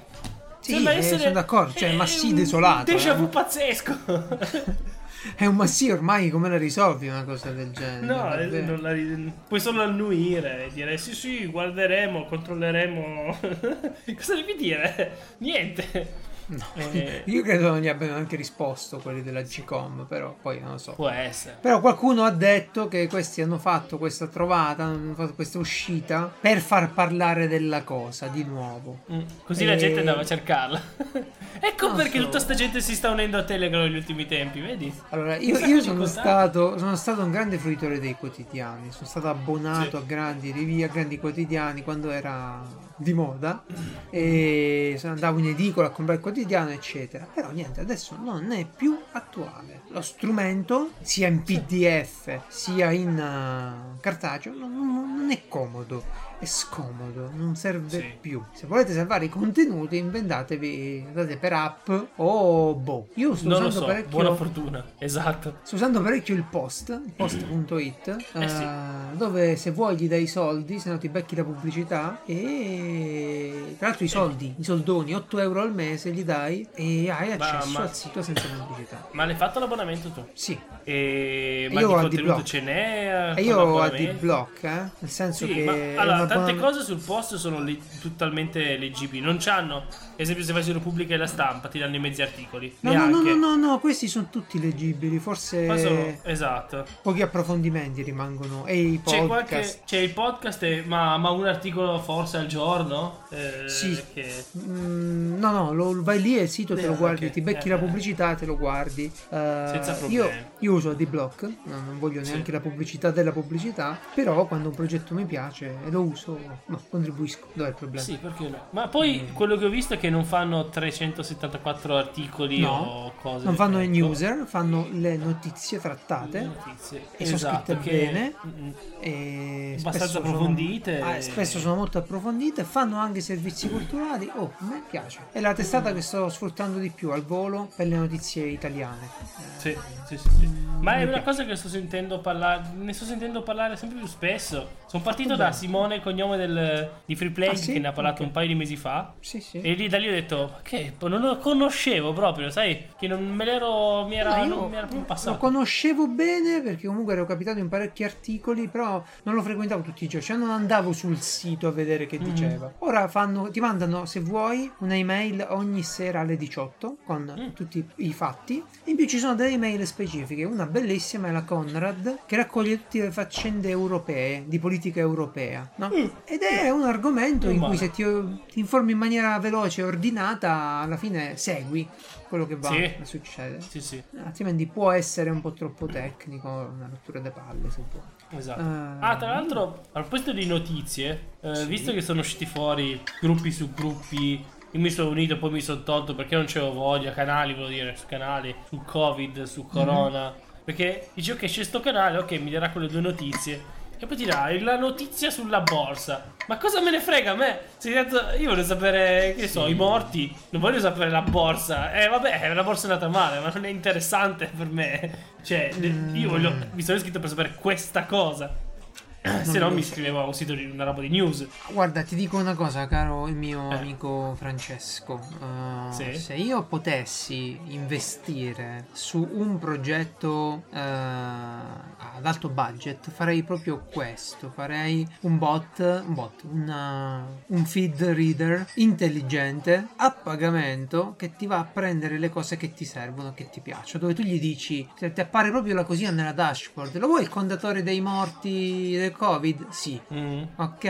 Sì,
Sembra
eh,
essere-
sono d'accordo, cioè,
è
ma sì,
un
desolato,
Déjà
eh.
vu pazzesco.
È un ma sì, ormai come la risolvi una cosa del genere?
No, eh, la- puoi solo annuire e dire sì sì, guarderemo, controlleremo. Cosa devi dire? Niente.
No.
Eh,
Io credo non gli abbiano anche risposto quelli della Gcom, però poi non lo so.
può essere.
Però qualcuno ha detto che questi hanno fatto questa trovata, hanno fatto questa uscita per far parlare della cosa di nuovo.
Mm, Così la gente andava a cercarla. ecco
non
perché
so.
tutta sta gente si sta unendo a Telegram negli ultimi tempi, vedi?
Allora, io, io sono, stato, sono stato un grande fruitore dei quotidiani, sono stato abbonato
Sì.
a grandi rivie, a grandi quotidiani quando era di moda e andavo in edicola a comprare il quotidiano, eccetera. Però niente, adesso non è più attuale. Lo strumento, sia in PDF sia in eh, cartaceo, non- non è comodo. È scomodo, non serve
Sì.
più. Se volete salvare i contenuti, inventatevi, andate per app o boh. Io sto
Non
usando
so,
parecchio.
buona fortuna. Esatto.
Sto usando parecchio il post, post.it,
Eh sì.
eh, dove se vuoi gli dai i soldi, se no ti becchi la pubblicità e tra l'altro i soldi, i soldoni, 8 euro al mese gli dai e hai accesso
ma-
al sito senza pubblicità.
Ma l'hai fatto l'abbonamento tu?
Sì,
E... Ma
Io ho
contenuto
AdBlock.
ce n'è?
e io
con
ho? AdBlock, eh? nel senso
Sì,
che...
ma allora, tante cose sul post sono le- totalmente leggibili. Non c'hanno, ad esempio, se vai su Repubblica e la stampa, ti danno i mezzi articoli.
No, no, no, no, no, no, questi sono tutti leggibili, forse
sono- esatto.
pochi approfondimenti rimangono e i
C'è,
podcast.
qualche, c'è il podcast, e- ma, ma un articolo forse al giorno? Eh,
Sì.
Che...
Mm, no, no, lo, vai lì e il sito te
Eh,
lo guardi,
ok.
ti becchi
Eh,
la
eh.
pubblicità, te lo guardi. Eh,
Senza
io,
problemi.
io uso AdBlock, no, non voglio
Sì.
neanche la pubblicità della pubblicità, però quando un progetto mi piace e lo uso, no, contribuisco. Dov'è il problema?
Sì, perché no? Ma poi quello che ho visto è che non fanno 374 articoli
No,
o cose.
Non fanno i newser, fanno le notizie trattate.
Notizie.
E sono
Esatto,
scritte
che-
bene.
Mm,
E
Abbastanza
spesso sono-
approfondite.
Ah, spesso sono molto approfondite, fanno anche servizi culturali. Oh, a me piace. È la testata che sto sfruttando di più al volo per le notizie italiane.
Sì, sì, sì, sì. Ma è una cosa che sto sentendo parlare. Ne sto sentendo parlare sempre più spesso. Sono partito da. Simone, cognome del, di Free Play,
Ah, sì?
che ne ha parlato
Ok.
un paio di mesi fa.
Sì, sì.
E lì da lì ho detto, "Ma che non lo conoscevo proprio, sai? Che non me l'ero. Mi era, non mi era proprio
lo
passato.
conoscevo bene perché comunque ero capitato in parecchi articoli, però non lo frequentavo tutti i giorni, cioè non andavo sul sito a vedere che
Mhm.
diceva. Ora fanno, ti mandano, se vuoi, un'email ogni sera alle 18 con
Mm.
tutti i fatti. In più ci sono delle email specifiche, una bellissima è la Conrad che raccoglie tutte le faccende europee, di politica europea, no? ed è un argomento in cui se ti, ti informi in maniera veloce e ordinata, alla fine segui quello che va
Sì.
a succedere.
Sì, sì,
Altrimenti può essere un po' troppo tecnico, una rottura di palle se vuoi.
Esatto.
Eh,
Ah, tra l'altro, a proposito di notizie, eh, visto che sono usciti fuori gruppi su gruppi, io mi sono unito, poi mi sono tolto perché non c'avevo voglia, canali, volevo dire, su canali, sul Covid, su Corona. Perché dice ok, c'è sto canale, ok, mi darà quelle due notizie. E poi ti dirà la notizia sulla borsa. Ma cosa me ne frega a me? Io voglio sapere, che ne so, i morti. Non voglio sapere la borsa. Eh, vabbè, la borsa è andata male, ma non è interessante per me. Cioè, io voglio. Mi sono iscritto per sapere questa cosa. Se no, mi
so.
iscrivevo a un sito di una roba di news.
Guarda, ti dico una cosa, caro il mio
Eh.
amico Francesco. Uh,
Sì?
Se io potessi investire su un progetto uh, ad alto budget, farei proprio questo. Farei un bot, un, bot, una- un feed reader intelligente a pagamento che ti va a prendere le cose che ti servono, che ti piacciono. Dove tu gli dici, se ti appare proprio la cosina nella dashboard, lo vuoi il contatore dei morti Covid? Sì.
Mm.
Ok?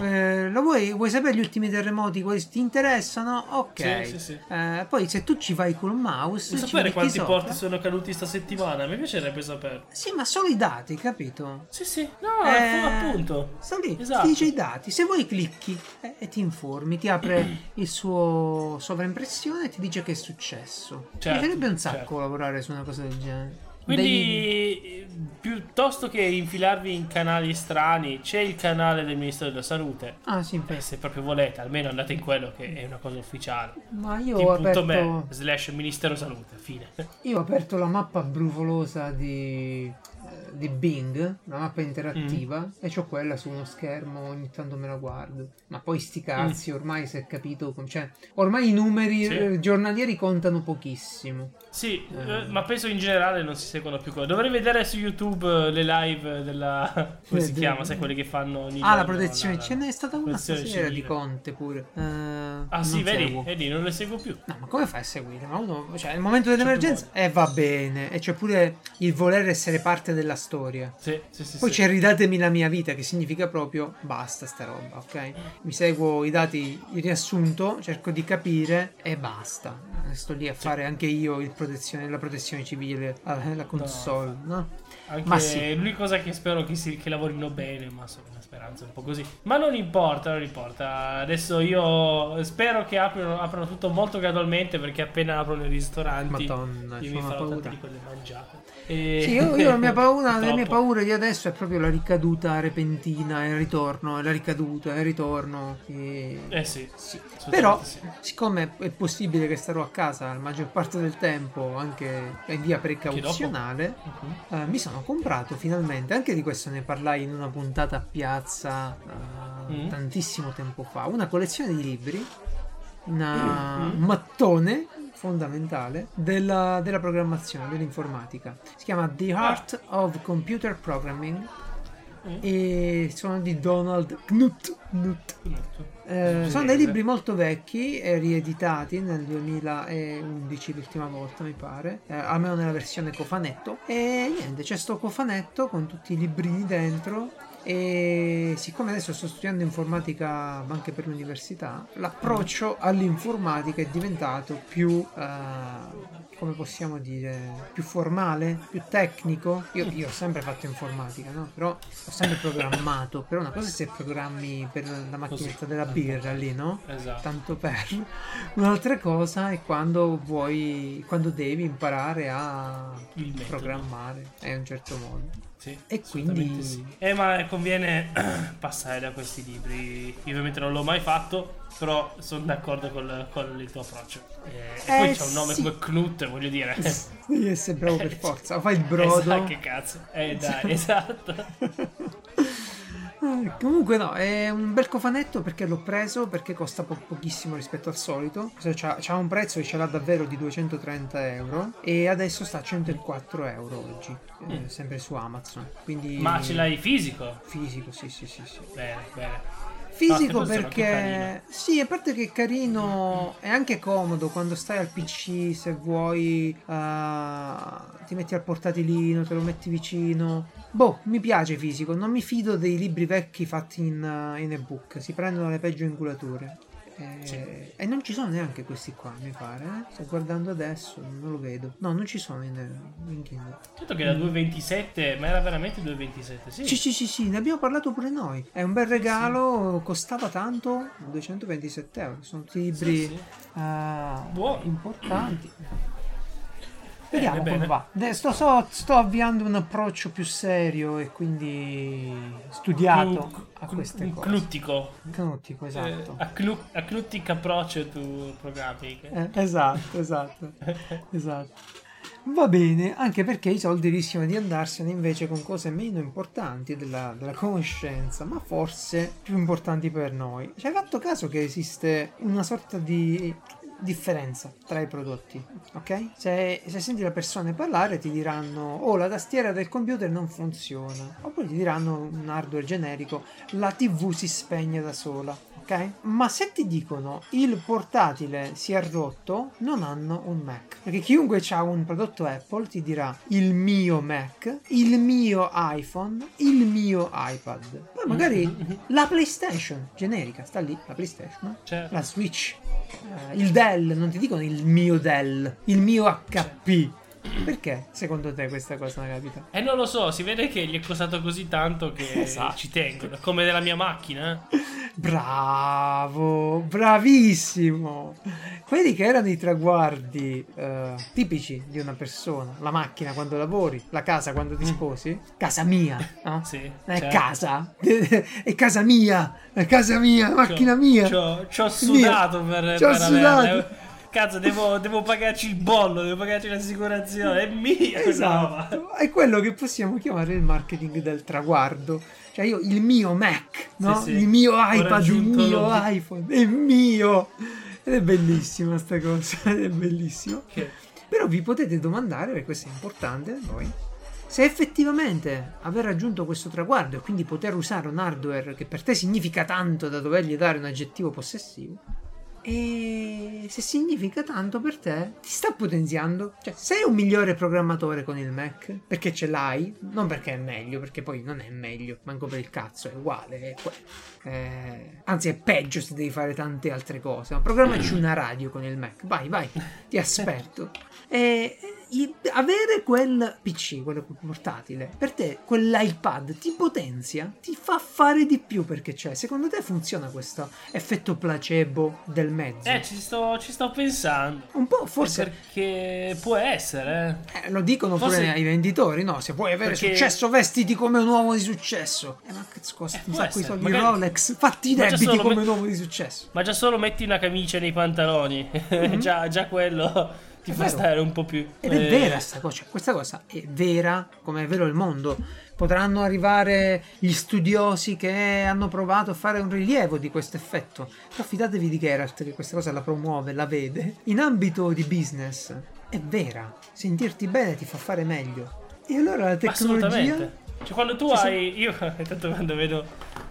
Eh, lo vuoi, vuoi sapere gli ultimi terremoti? Quali ti interessano? Ok.
Sì, sì, sì.
Eh, poi se tu ci vai col mouse,
Vuoi sapere quanti
sopra-
porti sono caduti sta settimana? Mi piacerebbe sapere.
Sì, ma solo i dati, capito?
Sì, sì. No,
Eh,
appunto.
Sta lì,
Esatto.
ti dice i dati. Se vuoi clicchi eh, e ti informi, ti apre il suo sovraimpressione e ti dice che è successo. Mi
Certo,
piacerebbe un sacco
certo.
lavorare su una cosa del genere.
Quindi, eh, piuttosto che infilarvi in canali strani, c'è il canale del Ministero della Salute.
Ah, sì,
E
beh,
se proprio volete, almeno andate in quello che è una cosa ufficiale.
ma io ho aperto...
Team.me slash Ministero Salute, fine.
Io ho aperto la mappa brufolosa di, eh, di Bing, una mappa interattiva,
Mm.
e c'ho quella su uno schermo, ogni tanto me la guardo. Ma poi sti
Mm.
cazzi, ormai si è capito, cioè, ormai i numeri
Sì.
eh, giornalieri contano pochissimo.
Sì,
Eh.
eh, ma penso in generale non si seguono più. Dovrei vedere su YouTube eh, le live della... come si chiama? Sai quelle che fanno ogni
Ah, la protezione,
la-
ce n'è stata una stasera di. Conte pure. Eh,
Ah sì, vedi, vedi, non le seguo più.
No, ma come fai a seguire? Ma uno, cioè, nel momento dell'emergenza, eh, va bene. E c'è pure il voler essere parte della storia.
Sì, sì, sì.
Poi
sì.
c'è ridatemi la mia vita, che significa proprio basta sta roba, ok? Mi seguo i dati, il riassunto, cerco di capire e basta. Sto lì a fare anche io il protezione, la protezione civile, eh, la console, no?
Anche
Ma sì.
l'unica cosa che spero che, si, che lavorino bene, ma sono una speranza un po' così. Ma non importa, non importa. Adesso io spero che aprano, aprano tutto molto gradualmente perché appena aprono i ristoranti
Madonna,
io mi farò tante di quelle mangiate. E...
Sì, io, io la mia paura, mie
Purtroppo.
paure di adesso è proprio la ricaduta repentina e il ritorno, e la ricaduta e il ritorno. e-
Eh sì,
Sì. Però,
sì.
siccome è possibile che starò a casa la maggior parte del tempo, anche in via precauzionale,
Mhm.
eh, mi sono comprato finalmente, anche di questo ne parlai in una puntata a piazza eh,
Mm.
tantissimo tempo fa, una collezione di libri, una-
Mm.
un mattone fondamentale della, della programmazione, dell'informatica. Si chiama The Art of Computer Programming
Mm.
e sono di Donald Knuth. Knuth. Eh, sono dei libri molto vecchi e rieditati nel 2011 l'ultima volta mi pare eh, almeno nella versione cofanetto e niente c'è sto cofanetto con tutti i librini dentro e siccome adesso sto studiando informatica anche per l'università l'approccio all'informatica è diventato più eh, come possiamo dire più formale più tecnico. Io, io ho sempre fatto informatica no? però ho sempre programmato. Però una cosa è se programmi per la macchinetta della birra lì no?
Esatto.
tanto per. Un'altra cosa è quando vuoi quando devi imparare a programmare eh, in un certo modo
Sì,
E quindi-
sì. Eh, ma conviene passare da questi libri. Io ovviamente non l'ho mai fatto, però sono d'accordo col, con il tuo approccio. Eh, e
Eh,
poi c'è un nome
sì.
come Knut, voglio dire.
devi essere bravo per forza fai il brodo
Esatto, che cazzo. Eh, dai, esatto.
Eh, Comunque no, è un bel cofanetto perché l'ho preso perché costa po- pochissimo rispetto al solito. Cioè, C'ha, un prezzo e ce l'ha davvero di 230 euro e adesso sta a 104 euro oggi, eh, sempre su Amazon. Quindi
Mm. Ma ce l'hai fisico?
fisico, sì, sì, sì, sì.
Bene, bene.
Fisico
anche
perché sì, a parte che è carino, è anche comodo quando stai al PC se vuoi eh, ti metti al portatilino, te lo metti vicino. Boh, mi piace fisico, non mi fido dei libri vecchi fatti in, eh, in ebook, si prendono le peggio inculature. Eh,
Sì.
E non ci sono neanche questi qua, mi pare. eh. Sto guardando adesso, non lo vedo. No, non ci sono in, in Kindle.
Certo che era 2,27, ma era veramente 2,27, sì.
Sì, sì, sì, sì, ne abbiamo parlato pure noi. È un bel regalo, costava tanto, 227 euro. Sono tutti libri
Sì, sì.
eh,
Buono.
importanti. Vediamo
bene.
come va. De- Sto, so- sto avviando un approccio più serio e quindi studiato
Un-
a queste
un
cose.
Cnuttico.
Cnuttico, esatto.
Eh, a, clu- a Cnuttic approccio tu programmi.
Eh, esatto, esatto, esatto. Va bene, anche perché i soldi rischiano di andarsene invece con cose meno importanti della, della conoscenza, ma forse più importanti per noi. Ci hai fatto caso che esiste una sorta di differenza tra i prodotti, ok? Se, se senti le persone parlare ti diranno oh la tastiera del computer non funziona, oppure ti diranno un hardware generico la tv si spegne da sola, ok? Ma se ti dicono il portatile si è rotto, non hanno un Mac. Perché chiunque ha un prodotto Apple ti dirà il mio Mac, il mio iPhone, il mio iPad. Poi magari la PlayStation generica, sta lì la PlayStation,
Certo.
la Switch, eh, il Dell, non ti dicono il mio Dell, il mio HP. Perché secondo te questa cosa non capita?
E non lo so, si vede che gli è costato così tanto che
Esatto.
ci tengono, come della mia macchina. Eh.
Bravo, bravissimo. Quelli che erano i traguardi eh, tipici di una persona, la macchina quando lavori, la casa quando ti sposi, casa mia, no?
Sì.
È
certo.
casa, è casa mia, è casa mia, macchina
C'ho-
mia.
C'ho, c'ho
Mia.
sudato per,
Ci ho
per averla.
sudato.
Cazzo, devo, devo pagarci il bollo, devo pagarci l'assicurazione. È mia.
Esatto, è quello che possiamo chiamare il marketing del traguardo. Cioè io il mio Mac, no?
sì.
il mio iPad, il mio
l'obiettivo.
iPhone, è mio. Ed è bellissima sta cosa, è bellissimo.
Che-
Però vi potete domandare, perché questo è importante a noi, se effettivamente aver raggiunto questo traguardo e quindi poter usare un hardware che per te significa tanto da dovergli dare un aggettivo possessivo, e se significa tanto per te, ti sta potenziando. Cioè, sei un migliore programmatore con il Mac perché ce l'hai, non perché è meglio, perché poi non è meglio, manco per il cazzo, è uguale. È eh, anzi, è peggio se devi fare tante altre cose. Ma programmaci una radio con il Mac, vai, vai, ti aspetto. E i- avere quel PC, quello portatile, per te quell'iPad ti potenzia, ti fa fare di più perché c'è. Secondo te funziona questo effetto placebo del mezzo?
Eh, ci sto, ci sto pensando.
Un po' forse
Perché può essere. eh.
eh, lo dicono pure
Forse-
ai venditori, no? Se vuoi avere
Perché-
successo, vestiti come un uomo di successo. Eh, ma cazzo costa
Eh,
un sacco di soldi
magari-
Rolex, fatti i debiti come
me-
un uomo di successo.
Ma già solo metti una camicia nei pantaloni. già, già quello ti
È
fa stare un po' più.
Ed è
eh,
vera questa cosa, cioè, questa cosa è vera come è vero il mondo. Potranno arrivare gli studiosi che hanno provato a fare un rilievo di questo effetto. Però fidatevi di Geralt che questa cosa la promuove, la vede. In ambito di business è vera. Sentirti bene ti fa fare meglio. E allora la tecnologia...
Assolutamente. Cioè, quando tu hai. Io, intanto, quando vedo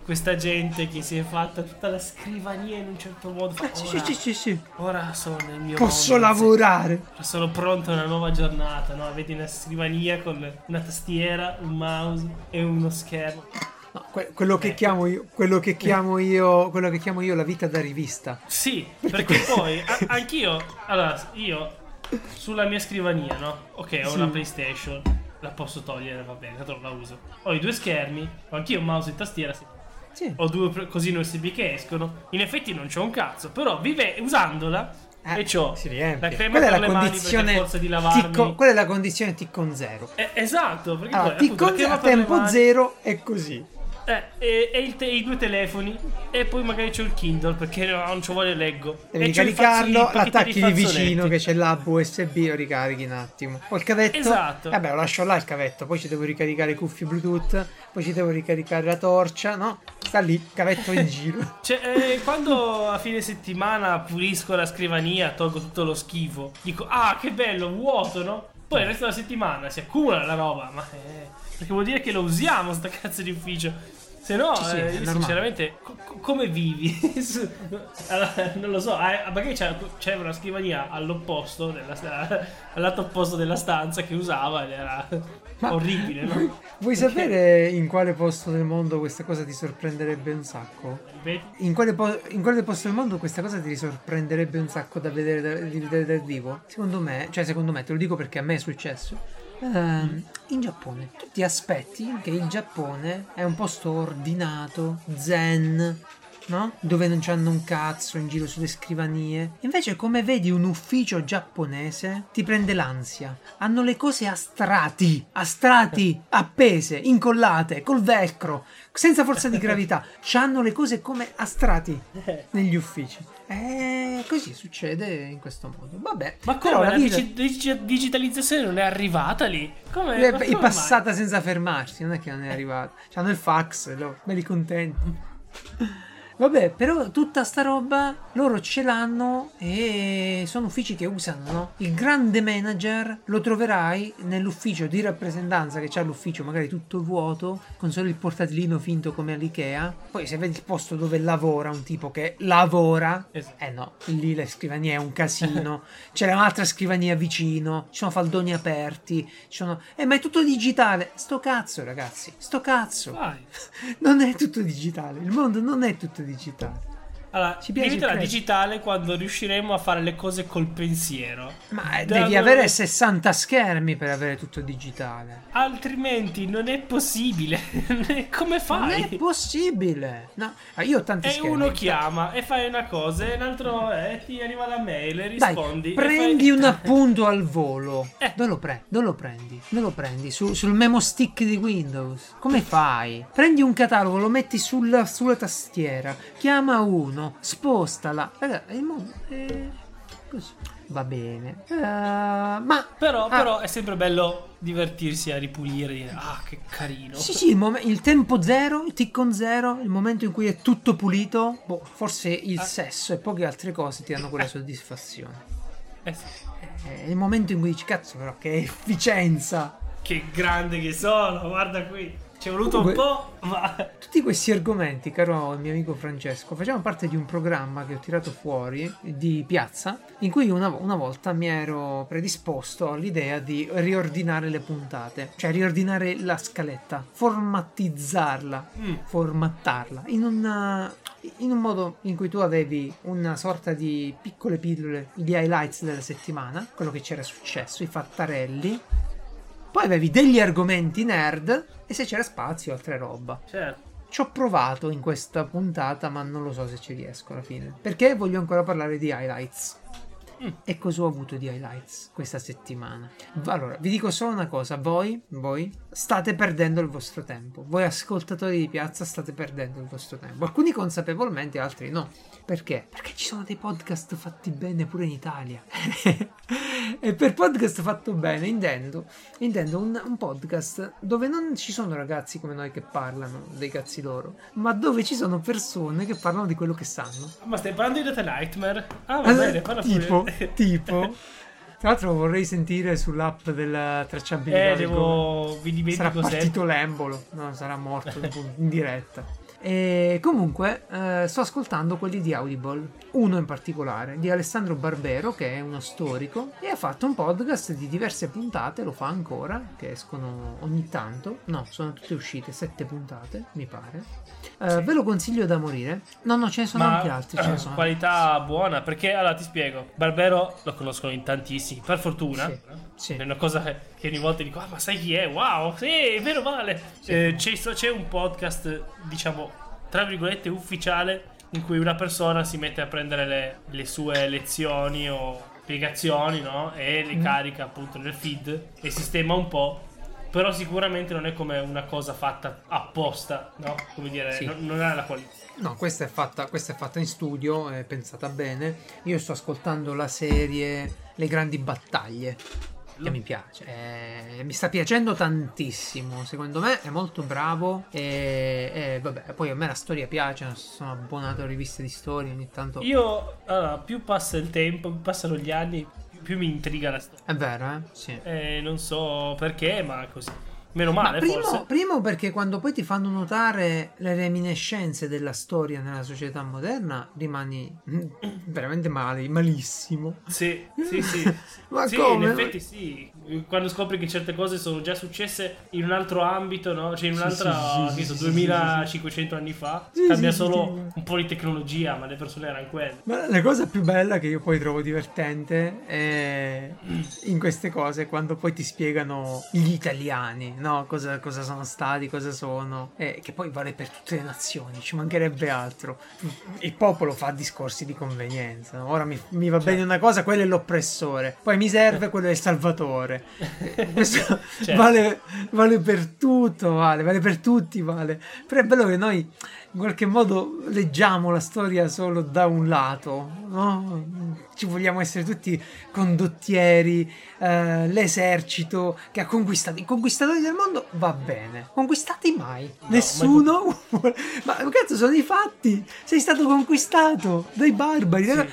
questa gente che si è fatta tutta la scrivania in un certo modo.
Eh, sì,
ora,
sì, sì, sì, sì.
ora sono nel mio
Posso
mondo,
lavorare.
Sono pronto a una nuova giornata, no? Vedi una scrivania con una tastiera, un mouse e uno schermo.
No, que- quello, che
Ecco.
chiamo io, quello che chiamo io, quello che chiamo io la vita da rivista.
Sì, perché poi a- anch'io, allora, io sulla mia scrivania, no? Ok, ho
Sì.
una PlayStation, la posso togliere, va bene, la uso. Ho i due schermi, ho anch'io un mouse e tastiera, sì.
Sì.
ho due cosine USB che escono. In effetti non c'ho un cazzo, però vive usandola
Eh,
e
riempie.
la crema
Quella è
per
la
le mani perché forza di lavarmi.
Ticcon- quella è la condizione Ticcon zero.
Eh, esatto, perché
Allora,
poi
Ticcon
crema
a tempo zero è così.
Eh, e, e te- i due telefoni e poi magari c'ho il Kindle perché no, non c'ho voglia leggo.
Devi
e
ricaricarlo, l'attacchi di vicino che c'è l'hub USB lo ricarichi un attimo. Poi il cavetto.
Esatto.
Vabbè, lo lascio là il cavetto, poi ci devo ricaricare i cuffie Bluetooth, poi ci devo ricaricare la torcia, no? Sta lì, cavetto in giro.
Cioè, eh, quando a fine settimana pulisco la scrivania, tolgo tutto lo schifo, dico, ah, che bello, vuoto, no? Poi il resto della settimana si accumula la roba, ma eh, perché vuol dire che lo usiamo sta cazzo di ufficio. Se no,
Sì, sì,
eh, sinceramente, co- co- come vivi? Allora, non lo so, eh, magari c'è, c'è una scrivania all'opposto, della, al lato opposto della stanza che usava ed era
Ma-
orribile, no?
Vuoi sapere in quale posto del mondo questa cosa ti sorprenderebbe un sacco? In quale, po- in quale posto del mondo questa cosa ti sorprenderebbe un sacco da vedere, da, di vedere dal vivo? Secondo me, cioè secondo me, te lo dico perché a me è successo. Ehm, in Giappone, tu ti aspetti che il Giappone è un posto ordinato, zen, no? Dove non c'hanno un cazzo in giro sulle scrivanie. Invece, come vedi un ufficio giapponese, ti prende l'ansia. Hanno le cose a strati, a strati, appese, incollate, col velcro, senza forza di gravità. C'hanno le cose come a strati negli uffici. E così succede in questo modo. Vabbè,
Ma come
la vita
digi- digi- digitalizzazione non è arrivata lì? Come,
è, è passata senza fermarsi, non è che non è arrivata. C'hanno il fax, lo- belli contenti. Vabbè, però tutta sta roba loro ce l'hanno e sono uffici che usano, no? Il grande manager lo troverai nell'ufficio di rappresentanza che c'ha l'ufficio magari tutto vuoto, con solo il portatilino finto come all'Ikea. Poi se vedi il posto dove lavora un tipo che lavora,
Es-
eh no, lì la scrivania è un casino. C'è un'altra scrivania vicino, ci sono faldoni aperti, ci sono... Eh, ma è tutto digitale. Sto cazzo, ragazzi, sto cazzo.
mai?
Non è tutto digitale, il mondo non è tutto digitale. hereditário.
Allora,
Ci piace
diventerà digitale quando riusciremo a fare le cose col pensiero.
Ma
Da-
devi avere 60 schermi per avere tutto digitale.
Altrimenti non è possibile. Come
Non
fai?
è possibile. No, ah, io ho tanti
E
schermi.
uno chiama e fai una cosa e un altro eh, ti arriva la mail e
Dai,
rispondi. e
prendi
fai-
un appunto al volo.
Eh.
Dove lo, pre- dove lo prendi? Dove lo prendi? Su- sul memo stick di Windows. Come fai? Prendi un catalogo, lo metti sulla, sulla tastiera, chiama uno, spostala. Raga, il mondo è così. Va bene. Eh, ma
Però,
Ah.
però è sempre bello divertirsi a ripulire dire ah che carino.
Sì, sì, il, mom- il tempo zero, il ticcon zero, il momento in cui è tutto pulito, boh, forse il
Ah.
sesso e poche altre cose ti danno quella soddisfazione.
Eh sì.
È il momento in cui dici, cazzo, però, che efficienza!
Che grande che sono, guarda qui. Ci è voluto
Comunque-
un po', ma
Tutti questi argomenti, caro mio amico Francesco, facevano parte di un programma che ho tirato fuori di piazza, in cui una, una volta mi ero predisposto all'idea di riordinare le puntate, cioè riordinare la scaletta, formatizzarla,
Mm.
formattarla, in un, in un modo in cui tu avevi una sorta di piccole pillole di highlights della settimana, quello che c'era successo, i fattarelli, poi avevi degli argomenti nerd e se c'era spazio altre roba.
certo.
Ci ho provato in questa puntata, ma non lo so se ci riesco alla fine. Perché voglio ancora parlare di highlights.
Mm.
E cosa ho avuto di highlights questa settimana? Allora, vi dico solo una cosa: voi, voi state perdendo il vostro tempo. Voi, ascoltatori di piazza, state perdendo il vostro tempo. Alcuni consapevolmente, altri no. Perché? Perché ci sono dei podcast fatti bene pure in Italia. e per podcast fatto bene intendo, intendo un, un podcast dove non ci sono ragazzi come noi che parlano dei cazzi loro, ma dove ci sono persone che parlano di quello che sanno.
Ma stai parlando di The Nightmare? Ah, va bene, parla
tipo,
pure.
tipo. Tra l'altro vorrei sentire sull'app della tracciabilità.
Eh, devo... Vi
Sarà
dimentico sempre.
partito l'embolo, no, sarà morto in- in diretta. E comunque eh, sto ascoltando quelli di Audible, uno in particolare di Alessandro Barbero che è uno storico e ha fatto un podcast di diverse puntate, lo fa ancora, che escono ogni tanto, no, sono tutte uscite, sette puntate mi pare. Eh, ve lo consiglio da morire. No, no, ce ne sono
Ma
anche altri. Ce ne sono
qualità buona perché allora ti spiego Barbero lo conoscono in tantissimi per fortuna
Sì, sì.
è una cosa che ogni volta dico ah ma sai chi è wow sì è vero vale Eh, c'è, c'è un podcast diciamo tra virgolette ufficiale in cui una persona si mette a prendere le, le sue lezioni o spiegazioni no? e le
Mm.
carica appunto nel feed e sistema un po' però sicuramente non è come una cosa fatta apposta no? come dire
Sì.
non, non ha la qualità
No, questa è, fatta, questa è fatta in studio, è pensata bene. Io sto ascoltando la serie Le grandi battaglie. Che mi piace, Eh, mi sta piacendo tantissimo. Secondo me è molto bravo. E, e vabbè, poi a me la storia piace. Sono abbonato a riviste di storia ogni tanto.
Io, allora, più passa il tempo, più passano gli anni, più mi intriga la storia.
È vero, eh? Sì.
Eh, non so perché, ma così. Meno
Ma
male,
primo,
forse.
primo perché quando poi ti fanno notare le reminiscenze della storia nella società moderna rimani veramente male, malissimo.
Sì, sì, sì.
Ma
sì,
come?
in effetti sì. Quando scopri che certe cose sono già successe in un altro ambito, no? Cioè in un'altra,
sì, sì, sì,
so,
sì,
2500 anni fa. Cambia solo un po' di tecnologia, ma le persone erano quelle.
Ma la cosa più bella che io poi trovo divertente è in queste cose quando poi ti spiegano gli italiani, no? Cosa, cosa sono stati, cosa sono, e che poi vale per tutte le nazioni, ci mancherebbe altro. Il popolo fa discorsi di convenienza, no? ora mi, mi va bene una cosa, quello è l'oppressore, poi mi serve, quello è il salvatore. Eh, Questo
Certo.
vale, vale per tutto, vale, vale per tutti, vale. Però è bello che noi in qualche modo leggiamo la storia solo da un lato, no? Ci vogliamo essere tutti condottieri, eh, l'esercito che ha conquistato. I conquistatori del mondo va bene, conquistati mai. Nessuno. vuole- Ma cazzo, sono i fatti. Sei stato conquistato dai barbari. Eh,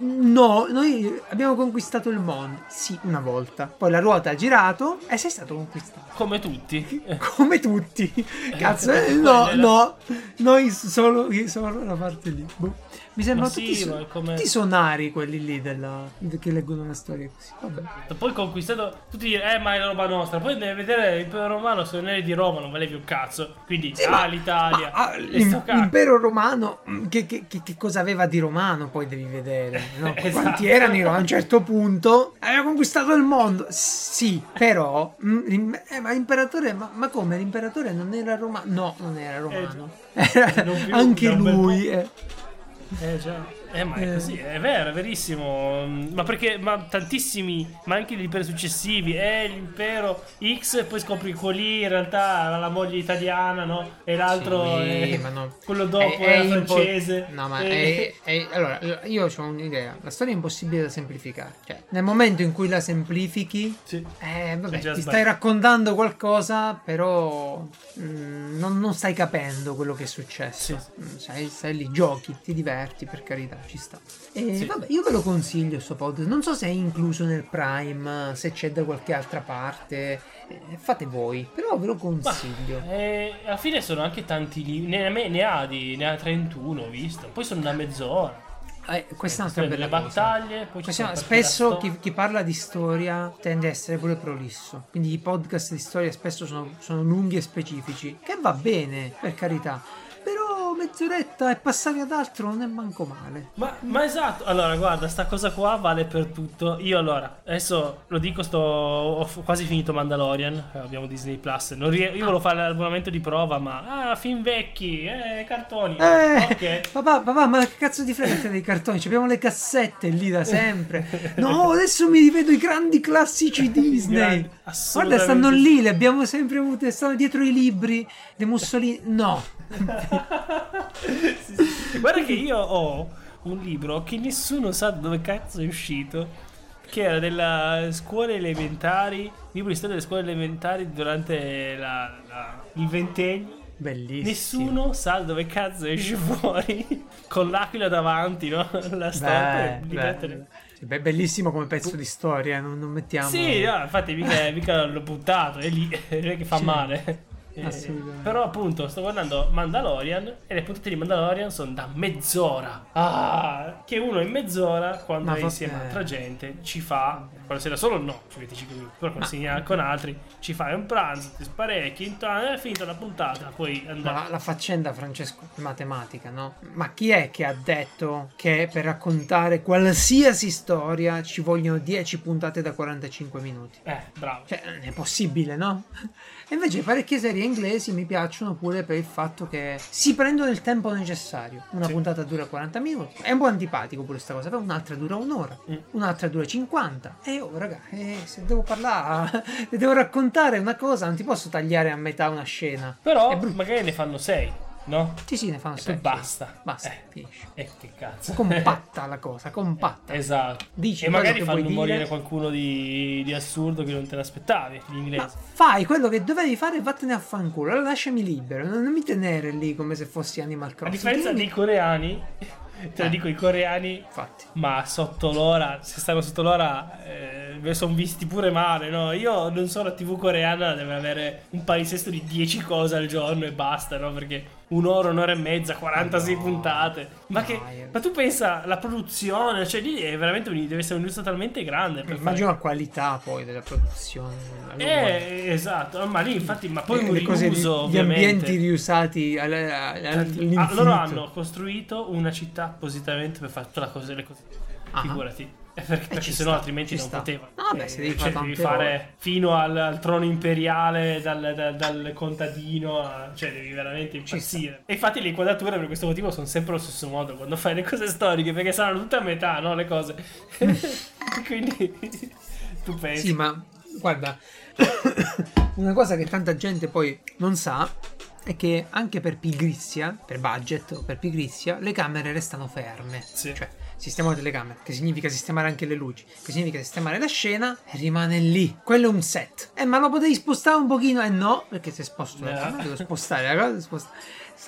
No, noi abbiamo conquistato il mondo. Sì, una volta. Poi la ruota ha girato e sei stato conquistato.
Come tutti.
Come tutti. Cazzo, eh, no, no. Noi solo, solo la parte lì. Boh. Mi sembrano
sì,
tutti,
ma è come-
tutti sonari quelli lì della, che leggono la storia così. Vabbè.
Poi conquistato, tutti dire, eh, ma è roba nostra. Poi devi vedere l'impero romano, se non eri di Roma, non valevi un cazzo. Quindi,
Sì,
ah,
ma-
l'Italia.
ma, ah, l'im- l'impero romano, mm, che, che- che- che cosa aveva di romano? Poi devi vedere. no?
Esatto.
Quanti erano i romani? A un certo punto aveva conquistato il mondo. Sì, però, mm, l'im- eh, ma l'imperatore, ma, ma come? L'imperatore non era romano? No, non era romano. Era
non più,
anche lui.
po'.
Eh.
Eh già. Eh, ma è
Eh.
così, è vero, è verissimo. Mm, Ma perché ma tantissimi, ma anche gli imperi successivi, è l'impero X e poi scopri che lì in realtà era la moglie italiana, no? E l'altro
Sì,
è-
no.
quello dopo
È-
era
impo-
francese.
No, ma
E-
è, è- allora, io ho un'idea. La storia è impossibile da semplificare. Cioè, nel momento in cui la semplifichi,
Sì.
eh, vabbè, ti stai raccontando qualcosa, però mm, non, non stai capendo quello che è successo. Mm, Sai, stai lì, giochi, ti diverti, per carità, ci sta. E
Sì.
vabbè, io ve lo consiglio sto podcast. Non so se è incluso nel Prime, se c'è da qualche altra parte. eh, fate voi, però ve lo
Ma,
consiglio.
eh, alla fine sono anche tanti libri. Ne, ne- ne ha di, ne ha 31, ho visto. Poi sono da mezz'ora.
Eh, questa è un'altra
Queste
bella
le battaglie, poi ci sono
spesso chi, chi parla di storia tende a essere pure prolisso. Quindi i podcast di storia spesso sono, sono lunghi e specifici. Che va bene, per carità. Però mezz'oretta e passare ad altro non è manco male.
Ma, ma esatto, allora guarda, sta cosa qua vale per tutto. Io allora, adesso lo dico, sto, ho quasi finito Mandalorian, eh, abbiamo Disney Plus. Non rie- io volevo fare l'abbonamento di prova, ma ah, film vecchi, eh, cartoni.
Eh,
Ok.
papà, papà, ma che cazzo di fretta dei cartoni? Ci Abbiamo le cassette lì da sempre. No, adesso mi rivedo i grandi classici Disney.
Grandi,
Guarda, stanno lì, le abbiamo sempre avute. Stanno dietro i libri dei Mussolini. No,
Sì, sì. Guarda che io ho un libro che nessuno sa dove cazzo è uscito. Che era della scuole elementari, libro di storia delle scuole elementari durante la- la- il ventennio.
bellissimo.
Nessuno sa dove cazzo esce fuori con l'aquila davanti, no? La storia.
Beh, bellissimo come pezzo di storia, non, non mettiamo...
Sì, no, infatti mica, mica l'ho buttato, è lì, non è che fa
Sì.
male. Eh,
Assolutamente.
però appunto sto guardando Mandalorian e le puntate di Mandalorian sono da mezz'ora. Ah, che uno in mezz'ora quando
Ma
è insieme a altra gente ci fa, quando sei da solo no, ci metti 5 minuti, però quando sei in- con altri ci fai un pranzo, ti sparecchi, intanto è finita la puntata, poi
Ma
andare.
la, la faccenda, Francesco, è matematica, no? Ma chi è che ha detto che per raccontare qualsiasi storia ci vogliono 10 puntate da 45 minuti?
Eh, bravo.
Cioè, non è possibile, no? E invece parecchie serie inglesi mi piacciono pure per il fatto che si prendono il tempo necessario. Una
Sì.
puntata dura 40 minuti. È un po' antipatico pure sta cosa, però un'altra dura un'ora,
Mm.
un'altra dura 50. E oh, raga, eh, se devo parlare, se devo raccontare una cosa, non ti posso tagliare a metà una scena.
Però magari ne fanno 6, no?
Sì, sì, ne fanno
E
sei.
basta.
Basta,
Eh.
finisce.
E che cazzo.
Compatta la cosa, compatta.
Esatto.
Dici
e magari fanno morire
dire.
qualcuno di, di assurdo che non te l'aspettavi, gli
Ma
inglesi.
fai quello che dovevi fare e vattene a fanculo. Allora lasciami libero, non, non mi tenere lì come se fossi Animal
A
Crossing.
differenza
Tienimi-
dei coreani, Te lo dico, i coreani
Infatti.
Ma sotto l'ora, se stanno sotto l'ora, eh, sono visti pure male, no? Io non so, la TV coreana deve avere un palinsesto di 10 cose al giorno e basta, no? Perché un'ora, un'ora e mezza, 46
No.
puntate. Ma, che, ma tu pensa, la produzione, cioè lì è veramente un- deve essere un'industria talmente grande per
Immagino
fare...
la qualità poi della produzione.
Eh, esatto, ma lì infatti, ma poi
Eh,
un
le cose,
riuso,
gli ambienti riusati al- al- all'infinito.
Ah, loro hanno costruito una città appositamente per fare tutte le cose.
Ah.
Figurati. Eh, Perché, perché
ci
sennò altrimenti non
sta.
poteva.
No, vabbè, se devi
cioè,
fare
devi fare
ore.
fino al, al trono imperiale dal, dal- dal contadino, a- cioè devi veramente impazzire. E infatti le inquadrature per questo motivo sono sempre allo stesso modo quando fai le cose storiche, perché saranno tutte a metà, no? Le cose. Quindi tu pensi.
Sì, ma guarda, una cosa che tanta gente poi non sa è che anche per pigrizia, per budget o per pigrizia, le camere restano ferme.
Sì.
Cioè, sistema le telecamere, che significa sistemare anche le luci, che significa sistemare la scena, e rimane lì. Quello è un set. Eh, ma lo potevi spostare un pochino? Eh no, perché se sposto la
No.
camera devo spostare la cosa, sposta-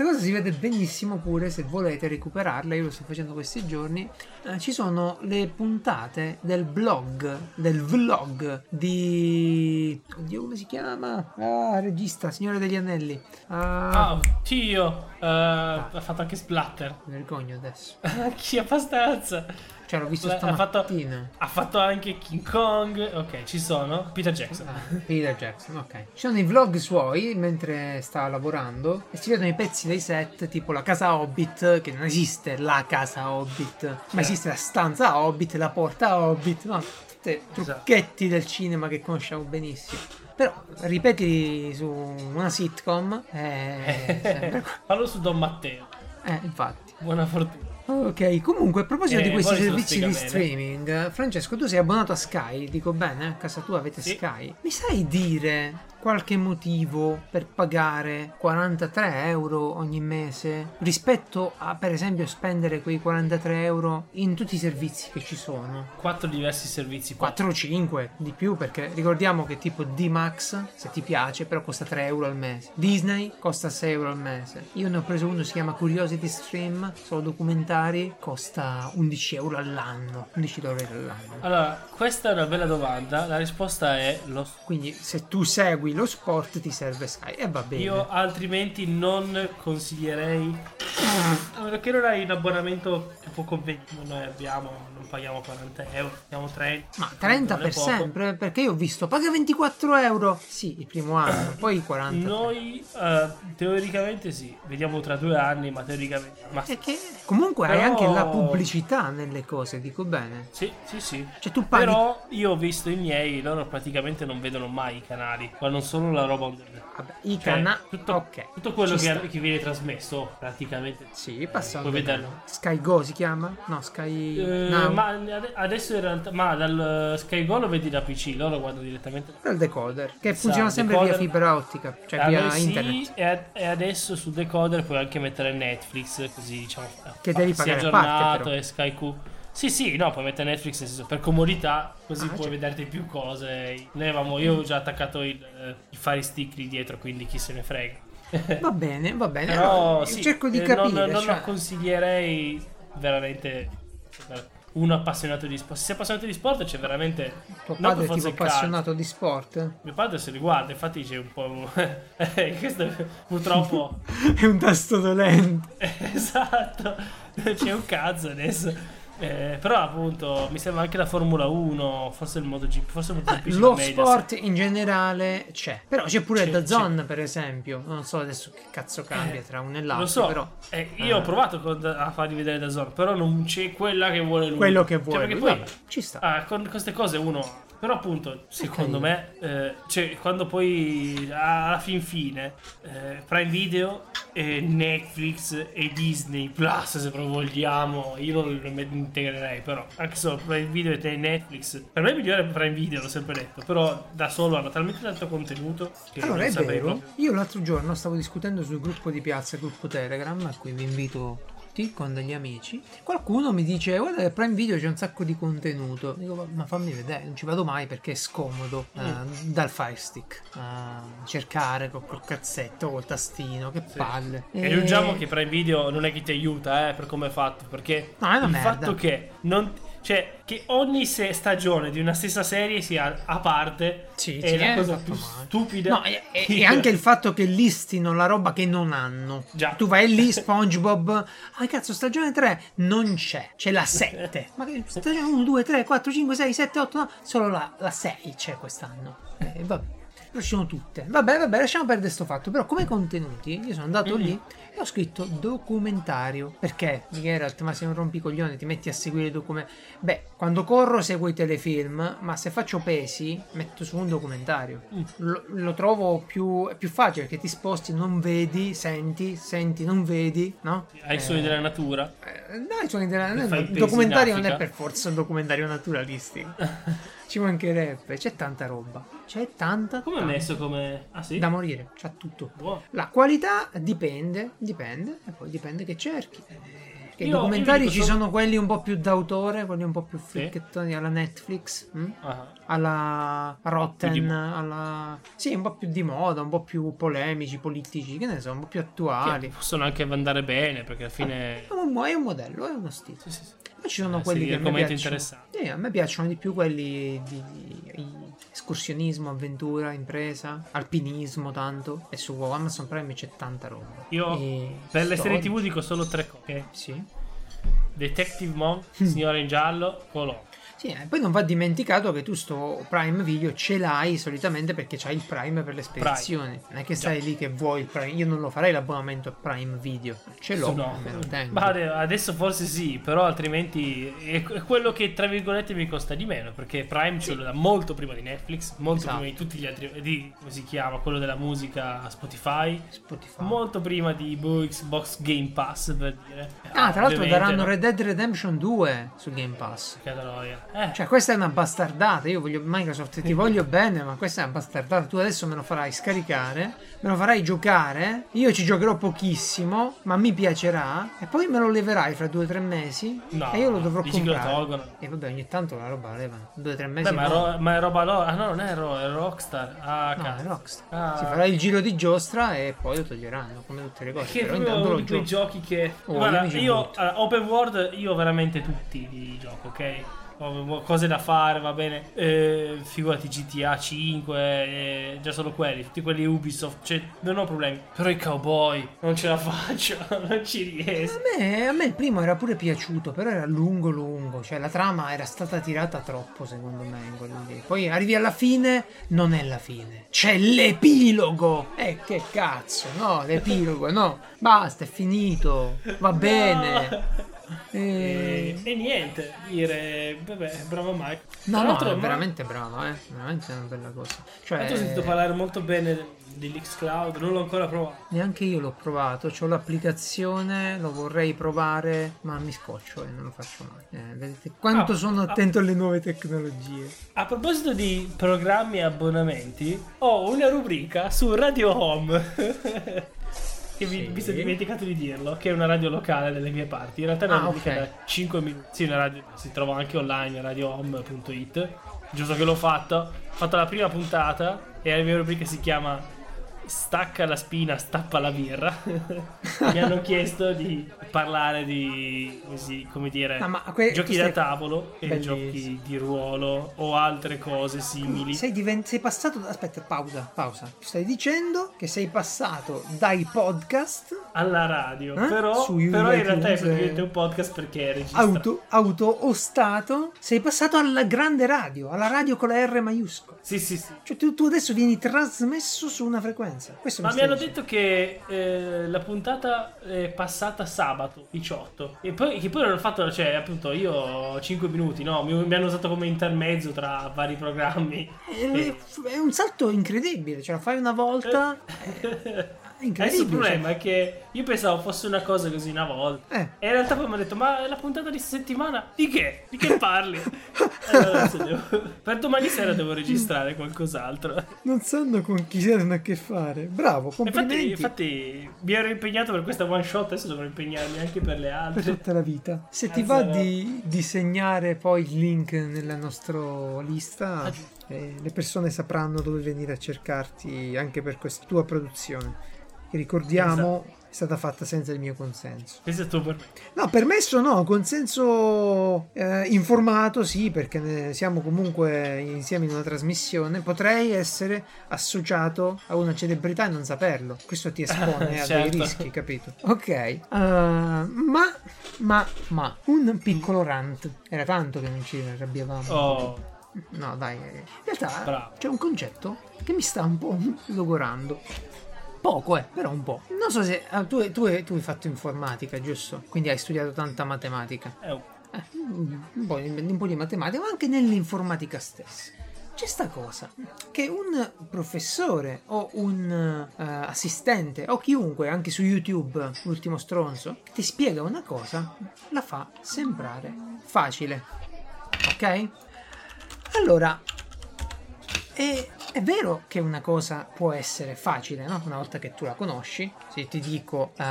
Questa cosa si vede benissimo pure se volete recuperarla, io lo sto facendo questi giorni. Eh, ci sono le puntate del blog, del vlog di... Oddio, come si chiama? Ah, regista, Signore degli Anelli. Ah,
Ah, oddio. eh, ha fatto anche splatter.
mi vergogno adesso.
Chi abbastanza.
Cioè, l'ho visto
Ha fatto,
stamattina.
ha fatto anche King Kong. Ok, ci sono. Peter Jackson.
Ah, Peter Jackson, ok. Ci sono i vlog suoi mentre sta lavorando e si vedono i pezzi dei set, tipo la casa Hobbit, che non esiste la casa Hobbit, ma esiste la stanza Hobbit, la porta Hobbit, no? Tutti trucchetti del cinema che conosciamo benissimo. Però ripeti su una sitcom qua.
Fallo su Don Matteo.
Eh, infatti.
Buona fortuna.
Ok, comunque a proposito
Eh,
di questi servizi di
bene.
streaming, Francesco, tu sei abbonato a Sky, dico bene? A casa tua avete
Sì.
Sky? Mi sai dire qualche motivo per pagare 43 euro ogni mese rispetto a, per esempio, spendere quei 43 euro in tutti i servizi che ci sono?
Quattro diversi servizi.
4 o 5 di più perché ricordiamo che tipo D-Max se ti piace però costa 3 euro al mese Disney costa 6 euro al mese io ne ho preso uno si chiama Curiosity Stream solo documentari costa 11 euro all'anno 11 dollari all'anno
Allora, questa è una bella domanda. La risposta è lo
quindi se tu segui lo sport ti serve Sky e va bene
Io altrimenti non consiglierei. A meno che non hai un abbonamento può convenire. Noi abbiamo, non paghiamo 40 euro, paghiamo 30.
ma 30
non è
per
poco.
sempre perché io ho visto paga 24 euro sì il primo anno poi 40
Noi eh, teoricamente sì, vediamo tra due anni, ma teoricamente. Ma
che comunque hai
Però-
anche la pubblicità nelle cose dico bene
sì, sì, sì.
Cioè tu paghi
Però io ho visto i miei, loro praticamente non vedono mai i canali, guardano solo la roba on demand.
Vabbè, i
Cioè,
canali.
tutto,
ok.
tutto quello che, che viene trasmesso praticamente.
Sì, passando.
puoi vederlo.
Sky Go si chiama? No, Sky.
Eh, ma ade- adesso in realtà, ma dal Sky Go lo vedi da PC, loro guardano direttamente.
Dal decoder. Che
Sa,
funziona sempre
decoder-
via fibra ottica. Cioè
Da
via
sì,
internet.
e, ad- e adesso su decoder puoi anche mettere Netflix, così diciamo.
Che devi
sia
pagare a parte,
aggiornato
però.
e Sky Q. Sì, sì, no, puoi mettere Netflix nel senso, per comodità, così
Ah,
puoi
cioè.
vederti più cose. Noi avevamo, io ho già attaccato il, eh, il Fire Stick lì dietro, quindi chi se ne frega.
Va bene, va bene.
Però
Allora,
sì,
cerco di
eh,
capire.
Non, non
cioè-
lo consiglierei veramente un appassionato di sport. Se sei appassionato di sport c'è veramente...
tuo padre è tipo appassionato di sport?
Mio padre se li guarda, infatti c'è un po'... questo purtroppo...
è un tasto dolente.
esatto, c'è un cazzo adesso. Eh, però appunto mi sembra anche la Formula 1, forse il MotoGP, forse il MotoGP ce
Lo sport in generale c'è. Però c'è pure
C'è,
da
c'è.
Zone, per esempio. Non so adesso che cazzo cambia tra uno e l'altro.
Lo so,
Però
eh, io ho provato con- a fargli vedere da Zone, però non c'è quella che vuole lui.
quello che
Cioè,
vuoi.
perché
lui,
poi
vabbè, ci sta.
Ah, con queste cose uno. Però appunto, secondo me, eh, cioè, quando poi alla fin fine eh, Prime Video e Netflix e Disney Plus, se proprio vogliamo, io non lo integrerei, però anche solo Prime Video e Netflix, per me è migliore Prime Video, l'ho sempre detto, però da solo hanno talmente tanto contenuto che
Allora
non
è
saprei
vero, io l'altro giorno stavo discutendo sul gruppo di piazza, gruppo Telegram, a cui vi invito notti con degli amici. Qualcuno mi dice: Guarda, Prime Video c'è un sacco di contenuto. Dico, ma fammi vedere, non ci vado mai perché è scomodo eh, dal Fire Stick. a cercare col, col cazzetto, col tastino, che palle.
E aggiungiamo che Prime Video non è che ti aiuta, eh, per come è fatto, perché
No,
il
merda.
fatto che non cioè che ogni se- stagione di una stessa serie sia a parte
Sì,
è
sì,
la
è
cosa
fatto
più
male.
stupida.
No, e, e- e anche il fatto che listino la roba che non hanno.
Già.
Tu vai lì, SpongeBob. Ah, cazzo, stagione 3 non c'è, c'è la 7. Ma che stagione 1, 2, 3, 4, 5, 6, 7, 8, no, solo la, la 6 c'è quest'anno. Eh, vabbè. Sono tutte. Vabbè, vabbè, lasciamo perdere sto fatto. Però come contenuti, io sono andato
Mm-hmm.
lì e ho scritto documentario. Perché? Geralt, ma sei un rompicoglione, ti metti a seguire i documenti. Beh, quando corro seguo i telefilm, ma se faccio pesi metto su un documentario.
Mm.
Lo, lo trovo più, più facile perché ti sposti, non vedi, senti, senti, non vedi, no?
Hai i suoni
Eh,
della natura.
eh, No, i suoni della
fai
il documentario non è per forza un documentario naturalistico. Ci mancherebbe, c'è tanta roba. C'è tanta.
Come è messo come Ah sì?
Da morire, c'ha tutto.
Buono.
La qualità dipende, dipende, e poi dipende che cerchi. Eh, che I
Io-
documentari
io
ci
solo-
sono quelli un po' più d'autore, quelli un po' più
Sì.
fricchettoni alla Netflix?
Ah.
alla Rotten,
di
alla... Sì, un po' più di moda, un po' più polemici, politici, che ne so, un po' più attuali.
Che possono anche andare bene perché alla fine
È un, è un modello, è uno stile.
Sì, sì, sì.
Poi ci sono
Eh,
quelli
sì,
che a me piacciono. Sì, a me piacciono di più quelli di, di escursionismo, avventura, impresa, alpinismo tanto. E su Amazon Prime c'è tanta roba.
Io
E
per le serie. TV dico solo tre cose.
Sì.
Detective Monk. Signore in giallo, Colombo.
Sì, e poi non va dimenticato che tu sto Prime Video ce l'hai solitamente perché c'hai il Prime per le spedizioni. Non è che stai lì che vuoi il Prime. Io non lo farei l'abbonamento a Prime Video. Ce l'ho,
No.
me lo tengo.
Adesso forse sì, però altrimenti è quello che tra virgolette mi costa di meno perché Prime ce l'ho da molto prima di Netflix, molto
Esatto.
prima di tutti gli altri di come si chiama, quello della musica Spotify,
Spotify.
molto prima di boh, Xbox Game Pass per dire.
Ah, tra l'altro daranno
no?
Red Dead Redemption 2 su Game Pass.
Che troia. Eh,
Cioè, questa è una bastardata. Io voglio Microsoft, ti voglio bene, ma questa è una bastardata. Tu adesso me lo farai scaricare, me lo farai giocare. Io ci giocherò pochissimo, ma mi piacerà. E poi me lo leverai fra due o tre mesi.
No,
e io lo dovrò
dici che lo
comprare.
tolgono.
E vabbè, ogni tanto la roba la levano. Due o tre mesi.
Beh, ma, ro- ma è roba loro. Ah, no, non è, ro- è Rockstar. Ah,
No,
cazzo.
è Rockstar.
Ah.
Si farà il giro di giostra e poi lo toglieranno, come tutte le cose.
Che è
Però intanto
uno
lo gioco.
giochi che.
Oh,
Guarda,
io
io allora, open world, io veramente tutti li gioco, ok? Ho cose da fare, va bene. Eh, figurati GTA 5, eh, già solo quelli, tutti quelli Ubisoft, cioè non ho problemi. Però i cowboy non ce la faccio, non ci riesco.
A me, a me il primo era pure piaciuto, però era lungo lungo, cioè la trama era stata tirata troppo secondo me in quello lì. Poi arrivi alla fine, non è la fine, c'è l'epilogo! E che cazzo, no, l'epilogo, no, basta, è finito, va bene.
E,
E...
e niente, dire, vabbè, bravo Mike.
No, no, è
ma-
veramente bravo, eh, veramente è una bella cosa. Cioè,
l'altro ho sentito parlare molto bene dell'Xcloud, non l'ho ancora provato.
neanche io l'ho provato, ho l'applicazione, lo vorrei provare, ma mi scoccio e non lo faccio mai. Eh, vedete quanto
Ah,
sono
ah.
attento alle nuove tecnologie.
A proposito di programmi e abbonamenti, ho una rubrica su Radio Home. che mi,
Sì.
mi sono dimenticato di dirlo, che è una radio locale delle mie parti. In realtà è una
Ah,
rubrica
ok.
da 5 minuti. Sì, una radio si trova anche online, radiohome.it. Giusto che l'ho fatto. Ho fatto la prima puntata e la mia rubrica si chiama Stacca la spina, stappa la birra. mi hanno chiesto di parlare di, così, come dire,
No, que-
giochi da tavolo e
Bellissimo.
giochi di ruolo o altre cose simili.
Sei, diven- sei passato. Aspetta, pausa, pausa. Stai dicendo che sei passato dai podcast
alla radio,
Eh?
però, però in realtà è praticamente un podcast perché è registrato.
auto, auto o stato. Sei passato alla grande radio, alla radio con la R maiuscola.
Sì, sì, sì.
Cioè, tu, tu adesso vieni trasmesso su una frequenza. Questo
Ma mi hanno detto che eh, la puntata è passata sabato 18 e poi che poi l'hanno fatto, cioè appunto io ho 5 minuti, no? Mi, mi hanno usato come intermezzo tra vari programmi.
È, è un salto incredibile. Ce la fai una volta.
Eh. Adesso il problema è che io pensavo fosse una cosa così una volta.
Eh.
E in realtà poi mi ha detto, ma è la puntata di questa settimana? Di che? Di che parli? allora, devo- Per domani sera devo registrare qualcos'altro.
Non sanno con chi hanno a che fare. Bravo,
Infatti,
complimenti.
infatti mi ero impegnato per questa one shot, adesso dovrò impegnarmi anche per le
per
altre.
tutta la vita. Se ti va di, di segnare poi il link nella nostra lista,
Ah,
eh, le persone sapranno dove venire a cercarti anche per questa tua produzione. Che ricordiamo è stata fatta senza il mio consenso.
Questo è tutto per me.
No, permesso no, consenso eh, informato sì, perché ne siamo comunque insieme in una trasmissione. Potrei essere associato a una celebrità e non saperlo. Questo ti espone a dei
Certo.
rischi, capito? Ok, eh, ma, ma, ma, un piccolo rant. Era tanto che non ci arrabbiavamo.
Oh,
No, dai, in realtà
Bravo.
c'è un concetto che mi sta un po' logorando. Poco, eh, però un po'. Non so se ah, tu, tu hai- tu hai fatto informatica, giusto? Quindi hai studiato tanta matematica.
è un-
Eh, un, po', di- un po' di matematica, ma anche nell'informatica stessa. C'è sta cosa che un professore o un eh, assistente o chiunque, anche su YouTube, l'ultimo stronzo, che ti spiega una cosa, la fa sembrare facile. Ok? Allora, è, è vero che una cosa può essere facile, no? Una volta che tu la conosci. Se ti dico, eh,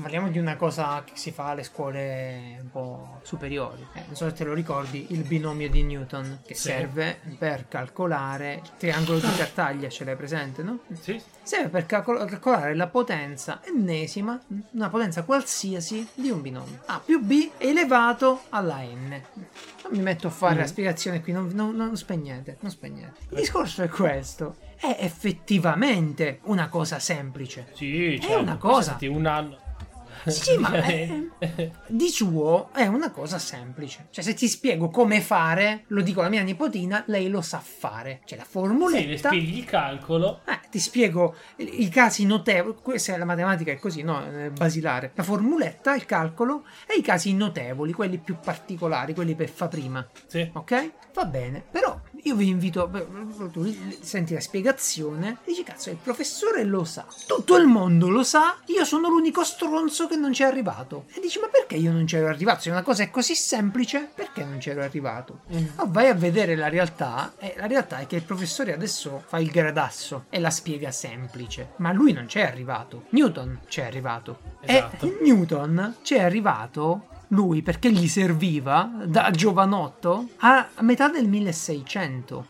parliamo di una cosa che si fa alle scuole un po' superiori. Eh, non so se te lo ricordi, il binomio di Newton, che
Sì.
serve per calcolare il triangolo di Tartaglia, ce l'hai presente, no?
Sì?
Serve per calcol- calcolare la potenza ennesima, una potenza qualsiasi di un binomio. A più B elevato alla n. Non mi metto a fare
Mm.
la spiegazione qui, non, non- non spegnete, non spegnete. Il discorso è questo. È effettivamente una cosa semplice.
Sì, certo.
una cosa.
Passati un anno.
Sì, ma è- di suo è una cosa semplice. Cioè, se ti spiego come fare, lo dico alla mia nipotina, lei lo sa fare. C'è la
Sì, le
formuletta.
spieghi il calcolo.
Eh, ti spiego i, i casi notevoli, questa è la matematica è così, no? È basilare. La formuletta, il calcolo e i casi notevoli, quelli più particolari, quelli per fa prima.
Sì.
Ok? Va bene, però io vi invito, tu senti la spiegazione, dici cazzo, il professore lo sa, tutto il mondo lo sa, io sono l'unico stronzo che non ci è arrivato. E dici, ma perché io non ci ero arrivato? Se una cosa è così semplice, perché non ci ero arrivato? Ma vai a vedere la realtà, e la realtà è che il professore adesso fa il gradasso e la spiega semplice, ma lui non ci è arrivato. Newton ci è arrivato.
Esatto.
E Newton ci è arrivato lui perché gli serviva da giovanotto a metà del 1600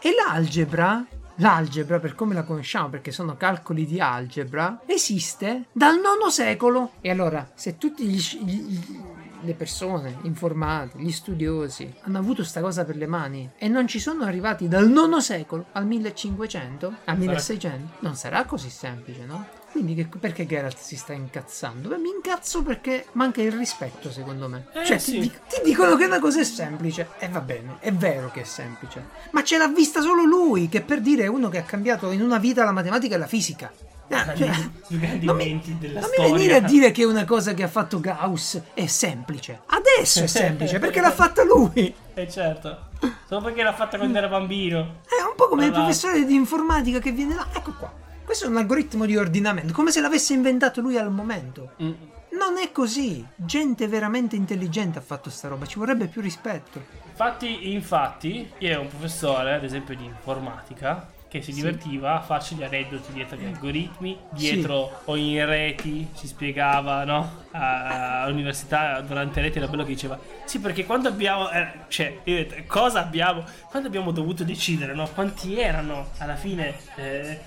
e l'algebra l'algebra per come la conosciamo perché sono calcoli di algebra esiste dal IX secolo. E allora se tutti gli, gli- le persone informate gli studiosi hanno avuto sta cosa per le mani e non ci sono arrivati dal IX secolo al 1500 al 1600 non sarà così semplice no? Quindi che- perché Geralt si sta incazzando? Beh, mi incazzo perché manca il rispetto, secondo me.
Eh,
cioè,
sì.
ti, ti dicono che una cosa è semplice. E va bene, è vero che è semplice. Ma ce l'ha vista solo lui, che per dire è uno che ha cambiato in una vita la matematica e la fisica. Ah, cioè,
I grandi
non mi,
della
non mi
storia.
venire a dire che una cosa che ha fatto Gauss è semplice. Adesso è semplice, perché l'ha fatta lui.
Eh certo. Solo perché l'ha fatta quando era bambino.
È un po' come il
Tra l'altro.
professore di informatica che viene là. Ecco qua. Questo è un algoritmo di ordinamento, come se l'avesse inventato lui al momento.
Mm.
Non è così. Gente veramente intelligente ha fatto sta roba. Ci vorrebbe più rispetto.
Infatti, infatti, io ero un professore, ad esempio, di informatica che si divertiva a farci gli aneddoti dietro gli algoritmi, dietro o in reti, ci spiegava, no? All'università durante reti era bello che diceva Sì, perché quando abbiamo eh, cioè, detto, cosa abbiamo? Quando abbiamo dovuto decidere, no? Quanti erano alla fine eh,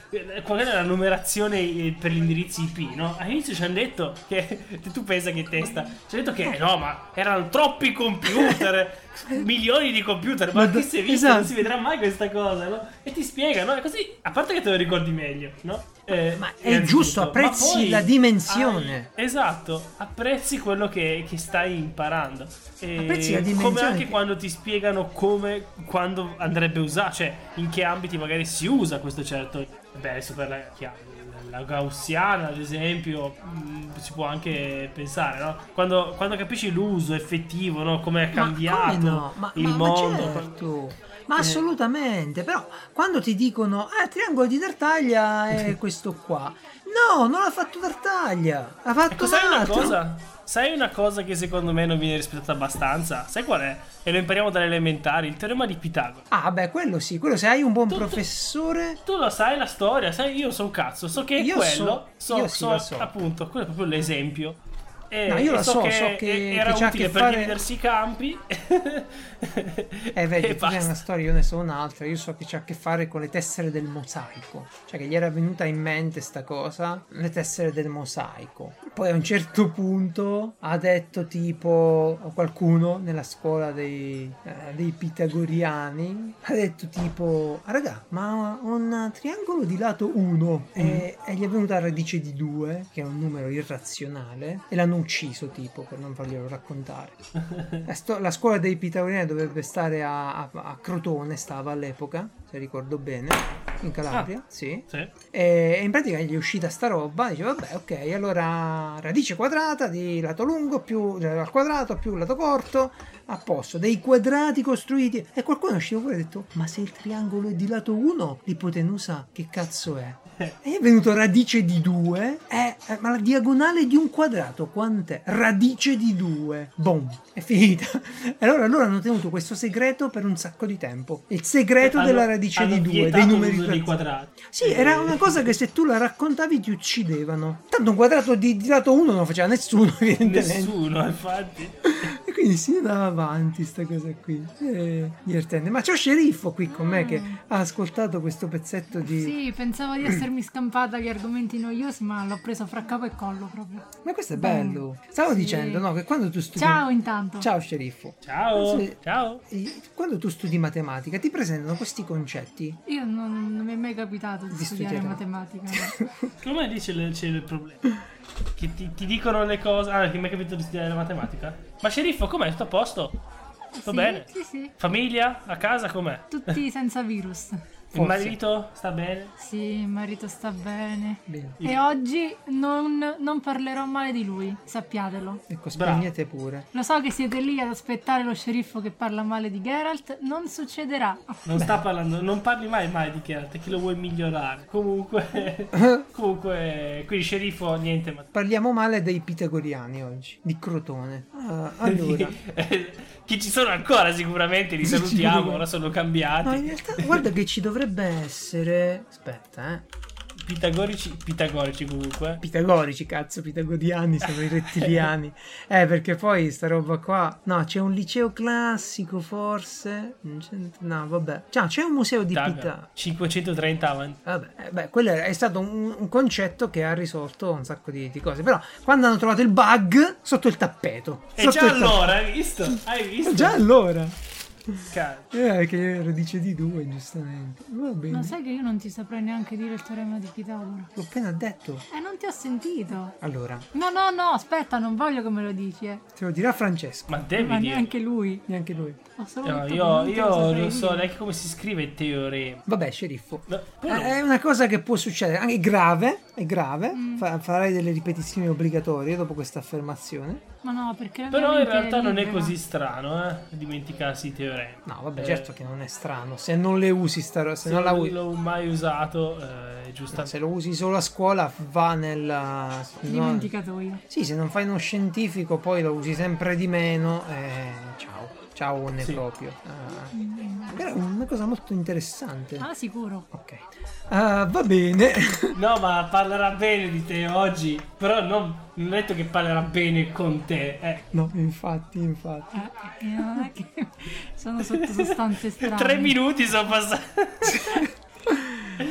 qual era la numerazione eh, per gli indirizzi IP, no? All'inizio ci hanno detto che tu pensa che testa, ci hanno detto che no, ma erano troppi computer, milioni di computer, ma,
Ma do-
si è visto?
esatto.
Non si vedrà mai questa cosa, no? E ti spiegano, e così, a parte che te lo ricordi meglio, no? Eh,
Ma è
innanzitutto,
giusto,
ma
apprezzi
poi
la dimensione.
hai- esatto, apprezzi quello che, che stai imparando. E
Apprezzi la
Come
dimensione
anche
che-
quando ti spiegano come, quando andrebbe usato, cioè in che ambiti magari si usa questo certo. Beh, adesso per la, chiaro, la gaussiana, ad esempio, mh, si può anche pensare, no? Quando, quando capisci l'uso effettivo, no? Come è
Ma
cambiato
come no? Ma,
il
ma- ma
mondo.
certo. Ma
Eh.
assolutamente. Però quando ti dicono, ah, il triangolo di Tartaglia è questo qua. no, non l'ha fatto Tartaglia. Ha fatto
Ecco, sai una cosa? Sai una cosa che secondo me non viene rispettata abbastanza? Sai qual è? E lo impariamo dalle elementari, il teorema di Pitagora.
Ah, beh, quello sì, quello se hai un buon
Tu- tu-
professore.
Tu lo sai la storia, sai, io so un cazzo, so che
Io
quello,
so-
so,
io sì,
so
la so.
appunto, quello è proprio l'esempio. E,
No, io
e
la so,
che,
so che-
era
che
utile
che
per
fare-
dividersi i campi.
Eh, vedi, tu
basta.
una storia, io ne so un'altra. Io so che c'ha a che fare con le tessere del mosaico. Cioè, che gli era venuta in mente sta cosa, le tessere del mosaico. Poi a un certo punto ha detto tipo, qualcuno nella scuola dei, eh, dei pitagoriani, ha detto tipo, "Ah, raga, ma un triangolo di lato 1 e, e gli è venuta la radice di 2, che è un numero irrazionale, e l'hanno ucciso tipo per non farglielo raccontare. La, sto- la scuola dei pitagoriani dovrebbe stare a, a- a Crotone, stava all'epoca, se ricordo bene, in Calabria, sì.
Sì.
E in pratica gli è uscita sta roba, dice vabbè ok, allora radice quadrata di lato lungo più eh, al quadrato più lato corto, a posto, dei quadrati costruiti. E qualcuno è uscito fuori e ha detto ma se il triangolo è di lato 1, l'ipotenusa che cazzo è? E è venuto radice di 2, eh, eh, ma la diagonale di un quadrato quant'è? Radice di 2. Boom, è finita. E allora loro hanno tenuto questo segreto per un sacco di tempo. Il segreto
Hanno-
della radice di 2,
vietato
dei numeri
dei
razionali.
quadrati.
Sì, era una cosa che se tu la raccontavi ti uccidevano. Tanto un quadrato di, di lato 1 non lo faceva nessuno, evidentemente.
Nessuno, infatti.
E quindi si andava avanti sta cosa qui. È divertente. Ma c'è un sceriffo qui con me che ha ascoltato questo pezzetto di...
Sì, pensavo di essermi scampata agli argomenti noiosi, ma l'ho preso fra capo e collo proprio.
Ma questo è bello. Stavo
Sì.
dicendo, no, che quando tu studi...
Ciao intanto.
Ciao sceriffo.
Ciao. Ciao.
Quando tu studi matematica ti presentano questi concetti.
Io non, non mi è mai capitato di,
Di
studiare
studiare.
matematica. no.
Come dice il, c'è il problema? Che ti, ti dicono le cose. Ah, che mi è capito di studiare la matematica? Ma sceriffo, com'è? Tutto a posto? Tutto
sì,
bene?
Sì, sì.
Famiglia? A casa? Com'è?
Tutti senza virus.
Il
Forse.
marito? Sta bene?
Sì, il marito sta bene.
Bene.
E oggi non, non parlerò male di lui, sappiatelo.
Ecco,
Bravo.
spegnete pure.
Lo so che siete lì ad aspettare lo sceriffo che parla male di Geralt, non succederà.
Non sta parlando, non parli mai mai di Geralt, chi lo vuoi migliorare. Comunque, comunque, quindi sceriffo, niente, ma...
Parliamo male dei pitagoriani oggi, di Crotone. Ah, allora...
chi ci sono ancora sicuramente li salutiamo, ora sono
No,
cambiati.
in realtà guarda che ci dovrebbe essere... Aspetta, eh.
Pitagorici, pitagorici comunque.
Pitagorici, cazzo, pitagoriani sono i rettiliani. Eh, perché poi sta roba qua... No, c'è un liceo classico forse? No, vabbè. Cioè, c'è un museo di
Taga,
Pita...
530 avanti.
Vabbè, eh, beh, quello è stato un, un concetto che ha risolto un sacco di, di cose. Però, quando hanno trovato il bug sotto il tappeto.
E
Sotto
già
il tappeto.
allora, hai visto? Hai visto?
Già allora. Eh, che radice di due, giustamente. Va bene.
Ma sai che io non ti saprei neanche dire il teorema di Pitagora?
L'ho appena detto.
Eh, non ti ho sentito.
Allora,
No, no, no, aspetta, non voglio che me lo dici, eh.
te lo dirà Francesco.
Ma devi
Ma
dire.
neanche lui.
Neanche lui.
No, io
non te lo
io non so
dire.
neanche come si scrive il teorema.
Vabbè, sceriffo.
No,
Eh,
no.
È una cosa che può succedere, anche grave, è grave. Fa- farai delle ripetizioni obbligatorie dopo questa affermazione.
Ma no, perché
Però in realtà non è così strano, eh, dimenticarsi i teoremi.
No, vabbè,
Eh,
certo che non è strano. Se non le usi, sta se,
Se
non la
non
usi,
l'ho mai usato, eh, giustamente.
se lo usi solo a scuola, va nella. no-
Dimenticatoio.
Sì, se non fai uno scientifico, poi lo usi sempre di meno. Eh, ciao, ciao, ne
Sì.
proprio. Ah, una cosa molto interessante.
Ah, sicuro.
Ok, Ah, va bene.
No, ma parlerà bene di te oggi. Però non, non è detto che parlerà bene con te. Eh.
no, infatti, infatti.
Eh, perché non è che sono sotto sostanze strane.
Tre minuti sono passati.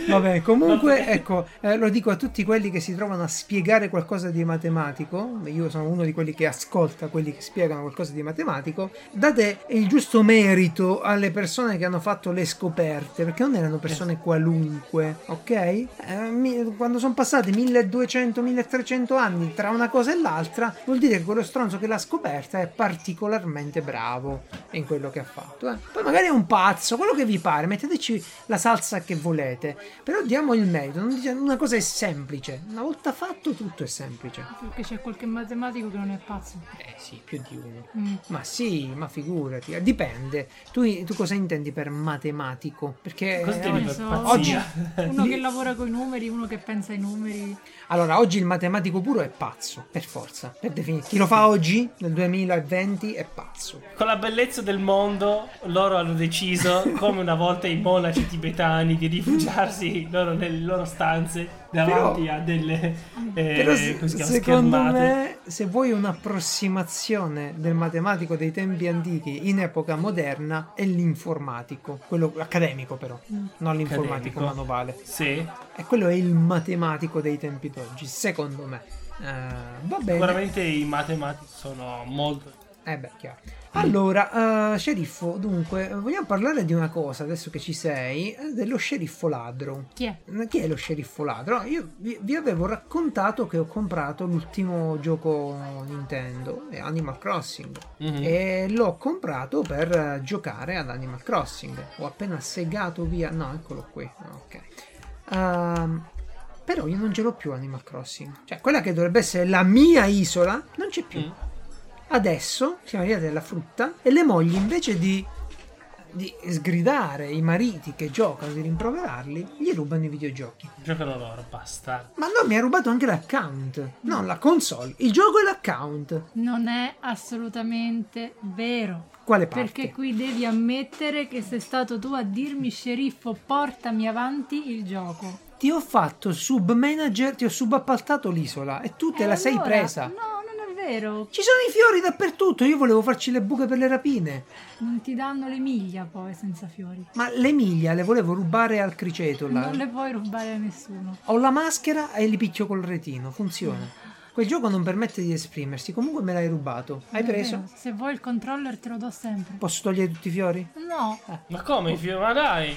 Vabbè, comunque,
Vabbè.
ecco, eh, lo dico a tutti quelli che si trovano a spiegare qualcosa di matematico. Io sono uno di quelli che ascolta quelli che spiegano qualcosa di matematico. Date il giusto merito alle persone che hanno fatto le scoperte, perché non erano persone qualunque, ok? Eh, mi- quando sono passati 1200-1300 anni tra una cosa e l'altra, vuol dire che quello stronzo che l'ha scoperta è particolarmente bravo in quello che ha fatto. eh. Poi magari è un pazzo, quello che vi pare, metteteci la salsa che volete. Però diamo il merito, non dice- una cosa è semplice, una volta fatto tutto è semplice.
Perché c'è qualche matematico che non è pazzo.
Eh sì, più di uno.
Mm.
Ma sì, ma figurati, dipende. Tu, tu cosa intendi per matematico? Perché
Cosa
eh,
per
so.
oggi?
Uno che lavora con i numeri, uno che pensa ai numeri.
Allora, oggi il matematico puro è pazzo, per forza, per definire. Chi lo fa oggi, nel 2020, è pazzo.
Con la bellezza del mondo, loro hanno deciso, come una volta i monaci tibetani, di rifugiarsi loro nelle loro stanze davanti a delle eh,
Però se- secondo
schermate.
me, se vuoi un'approssimazione del matematico dei tempi antichi in epoca moderna, è l'informatico, quello accademico però, non l'informatico
Accademico.
manovale.
Sì,
E quello è il matematico dei tempi d'oggi, secondo me. Eh, va bene.
sicuramente i matematici sono molto...
Eh beh, chiaro. Allora, eh, sceriffo, dunque, vogliamo parlare di una cosa, adesso che ci sei, eh, dello sceriffo ladro.
Chi è?
Chi è lo sceriffo ladro? Io vi, vi avevo raccontato che ho comprato l'ultimo gioco Nintendo, eh, Animal Crossing,
Mhm.
e l'ho comprato per giocare ad Animal Crossing. Ho appena segato via... No, eccolo qui. Ok. Ehm, però io non ce l'ho più Animal Crossing. Cioè, quella che dovrebbe essere la mia isola, non c'è più.
Mm.
Adesso siamo arrivati alla frutta e le mogli invece di, di sgridare i mariti che giocano, di rimproverarli, gli rubano i videogiochi.
Giocano loro, basta.
Ma no, mi ha rubato anche l'account. Non la console, il gioco e l'account.
Non è assolutamente vero.
Quale parte?
Perché qui devi ammettere che sei stato tu a dirmi, sceriffo, portami avanti il gioco.
Ti ho fatto sub manager, ti ho subappaltato l'isola e tu te
E
la sei
allora-
presa.
No, è vero.
Ci sono i fiori dappertutto, io volevo farci le buche per le rapine.
Non ti danno le miglia poi senza fiori.
Ma l'Emilia le volevo rubare al criceto là.
Non le puoi rubare a nessuno.
Ho la maschera e li picchio col retino, funziona. Quel gioco non permette di esprimersi, comunque me l'hai rubato. Hai
è
preso?
Se vuoi il controller te lo do sempre.
Posso togliere tutti i fiori?
No,
Ma come? fi- Ma dai!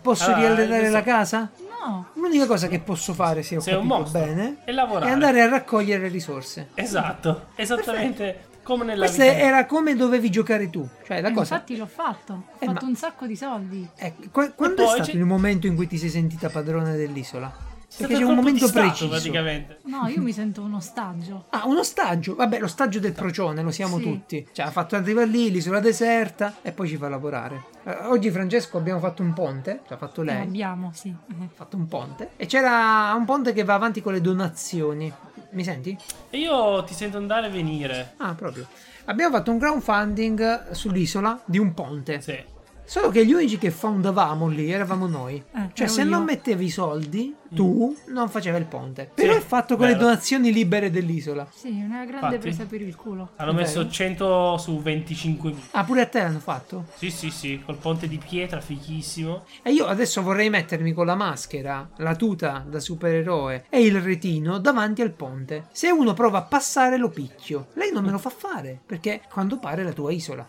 Posso
Allora,
riallenare
questo-
la casa?
no.
L'unica cosa che posso fare, se ho
Sei un
capito bene,
E lavorare.
è andare a raccogliere le risorse.
Esatto, esattamente come nella
Questa
vita.
era come dovevi giocare tu. Cioè, la
Eh,
cosa...
Infatti l'ho fatto. Ho
Eh,
fatto
ma-
un sacco di soldi.
Eh, qua- quando è stato
c'è-
il momento in cui ti sei sentita padrona dell'isola?
È
Perché c'è un momento
stato,
preciso.
praticamente.
No, io mi sento un ostaggio.
Ah, uno stagio. Vabbè, lo stagio del procione, lo siamo
Sì.
tutti. Cioè, ha fatto arrivare lì, l'isola deserta e poi ci fa lavorare. Eh, oggi, Francesco, abbiamo fatto un ponte. Cioè, ha fatto
Eh,
lei.
abbiamo, sì. Eh.
Ha fatto un ponte. E c'era un ponte che va avanti con le donazioni. Mi senti?
Io ti sento andare e venire.
Ah, proprio. Abbiamo fatto un crowdfunding sull'isola di un ponte.
Sì.
Solo che gli unici che fondavamo lì eravamo noi.
Eh,
cioè, se non
io.
mettevi i soldi, tu non facevi il ponte. Però
Sì,
è fatto con le
vero.
donazioni libere dell'isola.
Sì, una grande
Infatti.
presa per il culo.
Hanno
È
messo
vero?
100 su 25
Ah, pure a te l'hanno fatto?
Sì, sì, sì, col ponte di pietra, fichissimo.
E io adesso vorrei mettermi con la maschera, la tuta da supereroe e il retino davanti al ponte. Se uno prova a passare lo picchio. Lei non me lo fa fare, perché quando pare è la tua isola.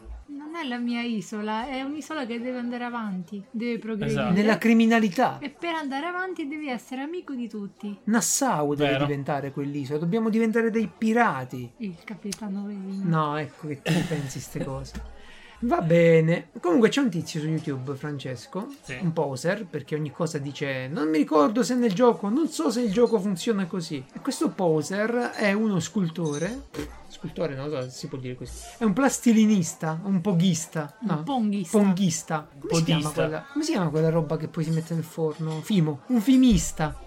Non è la mia isola, è un'isola che deve andare avanti, deve progredire.
Esatto.
Nella criminalità.
E per andare avanti devi essere amico di tutti.
Nassau deve
Vero.
diventare quell'isola. Dobbiamo diventare dei pirati.
Il capitano Vevino.
No, ecco che tu pensi ste cose. Va bene. Comunque c'è un tizio su YouTube, Francesco,
Sì.
un poser, perché ogni cosa dice non mi ricordo se nel gioco, non so se il gioco funziona così. E questo poser è uno scultore, scultore non so si può dire così, è un plastilinista, un poghista,
Un
no,
ponghista.
ponghista. Come si, chiama
Podista.
quella, come si chiama quella roba che poi si mette nel forno? Fimo, un fimista.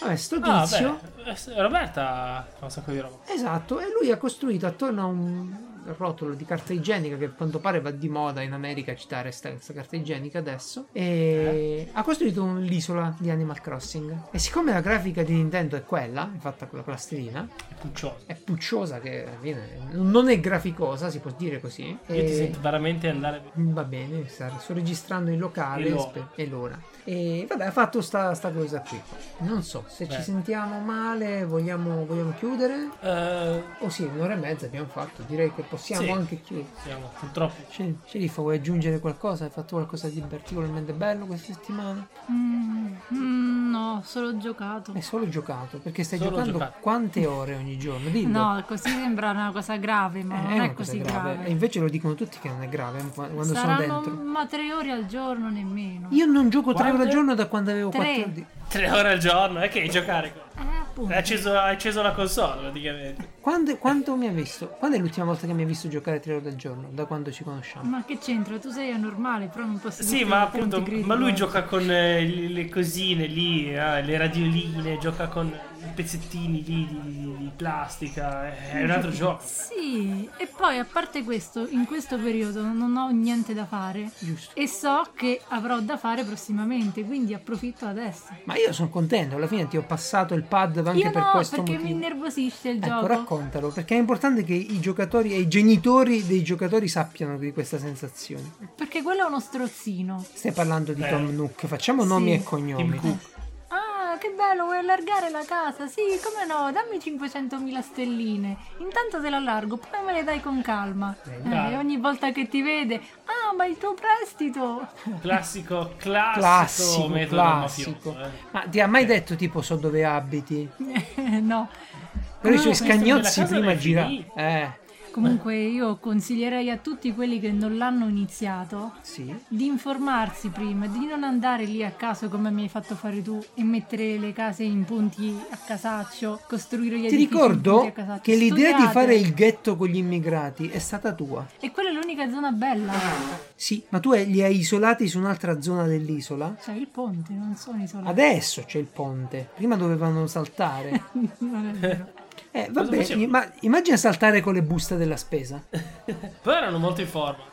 Vabbè, sto
Ah,
tizio...
beh, eh, Roberta fa un sacco di roba.
Esatto, e lui ha costruito attorno a un rotolo di carta igienica che a quanto pare va di moda in America citare questa carta igienica adesso e ha costruito un- l'isola di Animal Crossing e siccome la grafica di Nintendo è quella, è fatta con la plastilina
È puccioso.
è pucciosa che viene, non è graficosa si può dire così
Io
e-
ti sento veramente andare.
Va bene, sto registrando in locale
E l'ora.
e l'ora. E vabbè, ha fatto sta, sta cosa qui. Non so, se ci
Beh.
sentiamo male, vogliamo, vogliamo chiudere?
Eh,
Oh sì, un'ora e mezza abbiamo fatto, direi che possiamo
Sì.
anche chiudere.
siamo purtroppo.
Sce- Sceriffo, vuoi aggiungere qualcosa? Hai fatto qualcosa di particolarmente bello questa settimana?
Mm, mm, no, solo giocato.
È solo giocato, perché stai
Solo
giocando
giocato.
quante ore ogni giorno? Dillo.
No, così sembra una cosa grave, ma
Eh,
non
è
è, così grave.
E invece lo dicono tutti che non è grave eh, quando sono
Saranno
dentro.
ma tre ore al giorno nemmeno.
Io non gioco tre ore al
Quante?
giorno da quando avevo
Tre.
14
Tre ore al giorno, è che giocare.
Eh, appunto.
Hai acceso, hai acceso la console praticamente.
Quando, quando mi ha visto? Quando è l'ultima volta che mi ha visto giocare tre ore al giorno? Da quando ci conosciamo?
Ma che c'entra? Tu sei anormale, però non posso
Sì, ma appunto, ma lui gioca con eh, le le cosine lì, eh, le radioline, gioca con i pezzettini lì di, di- di plastica, è un altro gioco.
Sì, e poi a parte questo, in questo periodo non ho niente da fare
Giusto.
e so che avrò da fare prossimamente, quindi approfitto adesso.
Ma io sono contento, alla fine ti ho passato il pad anche
Io
per
no,
questo
perché mi
motivo.
innervosisce il
Ecco,
gioco.
Raccontalo, perché è importante che i giocatori e i genitori dei giocatori sappiano di questa sensazione.
Perché quello è uno strozzino.
Stai parlando di
Eh.
Tom Nook, facciamo nomi
Sì.
e cognomi.
Ah, che bello, vuoi allargare la casa? Sì, come no, dammi 500.000 stelline. Intanto te l'allargo, poi me le dai con calma.
dai.
Eh, ogni volta che ti vede, ah, ma il tuo prestito.
Classico, classico,
Classico,
metodo
classico.
mafioso. eh.
Ma ti ha mai detto tipo so dove abiti?
no.
Però i suoi scagnozzi prima
l'hai
gira.
finito.
Eh,
Comunque io consiglierei a tutti quelli che non l'hanno iniziato
sì.
di informarsi prima, di non andare lì a caso come mi hai fatto fare tu e mettere le case in punti a casaccio, costruire gli
Ti
edifici in
ricordo
punti a casaccio.
che l'idea di
Studiate.
fare il ghetto con gli immigrati è stata tua.
E quella è l'unica zona bella.
Sì, ma tu li hai isolati su un'altra zona dell'isola?
Cioè il ponte, non sono isolati.
Adesso c'è il ponte. Prima dovevano saltare.
non è vero.
Eh, vabbè, ma immagina saltare con le buste della spesa.
Però erano molto in forma.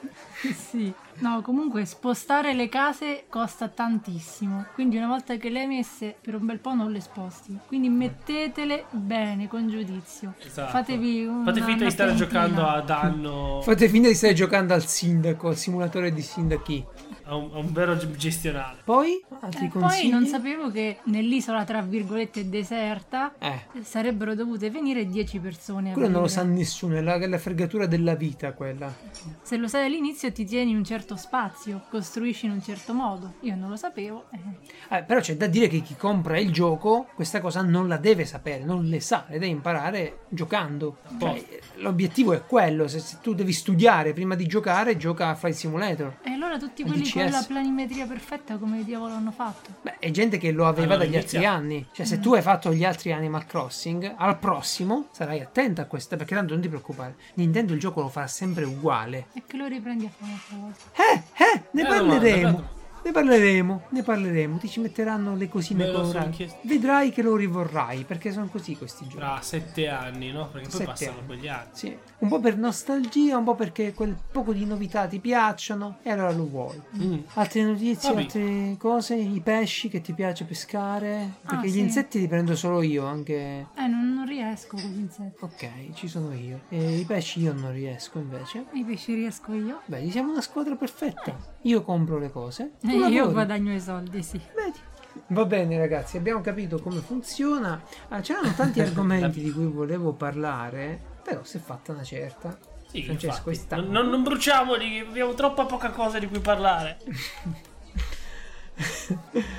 sì. No, comunque spostare le case costa tantissimo. Quindi una volta che le hai messe per un bel po' non le sposti. Quindi mettetele bene, con giudizio.
Esatto.
Fatevi un
Fate finta di stare
piantina.
giocando a danno
Fate finta di stare giocando al sindaco, al simulatore di sindachi.
A un, a un vero gestionale.
Poi, altri
Eh, poi non sapevo che nell'isola tra virgolette deserta
Eh,
sarebbero dovute venire 10 persone
quello non lo sa nessuno, è la, la fregatura della vita quella.
Se lo sai all'inizio ti tieni un certo spazio, costruisci in un certo modo. Io non lo sapevo. eh.
Eh, però c'è da dire che chi compra il gioco questa cosa non la deve sapere, non le sa, le deve imparare giocando. Cioè, l'obiettivo è quello, se, se tu devi studiare prima di giocare, gioca a Flight Simulator.
E allora tutti quelli con la planimetria perfetta come diavolo hanno fatto?
Beh, è gente che lo aveva
Allora,
dagli altri
inizia.
anni. Cioè, se tu hai fatto gli altri Animal Crossing, al prossimo sarai attenta a questo, perché tanto non ti preoccupare. Nintendo il gioco lo farà sempre uguale.
E che lo riprendi a fare un'altra volta.
Eh, eh, ne
Eh,
parleremo.
domanda,
Ne parleremo, ne parleremo. Ti ci metteranno le cosine colorate. Vedrai che lo rivorrai, perché sono così questi giochi.
Tra sette anni, no? Perché poi
Sette
passano
anni.
quegli anni.
Sì, un po' per nostalgia, un po' perché quel poco di novità ti piacciono e allora lo vuoi.
Mm.
Altre notizie,
Vabbè.
altre cose, i pesci che ti piace pescare? Perché
Ah,
gli
sì.
insetti li prendo solo io, anche...
Eh, non, non riesco con gli insetti.
Ok, ci sono io. E i pesci io non riesco invece.
I pesci riesco io.
Beh, siamo una squadra perfetta. Io compro le cose. tu
Eh, io guadagno i soldi, sì.
Vedi. Va bene ragazzi, abbiamo capito come funziona. Ah, c'erano tanti argomenti di cui volevo parlare, però si è fatta una certa.
Sì,
Francesco,
infatti. non, non, bruciamoli, abbiamo troppa poca cosa di cui parlare.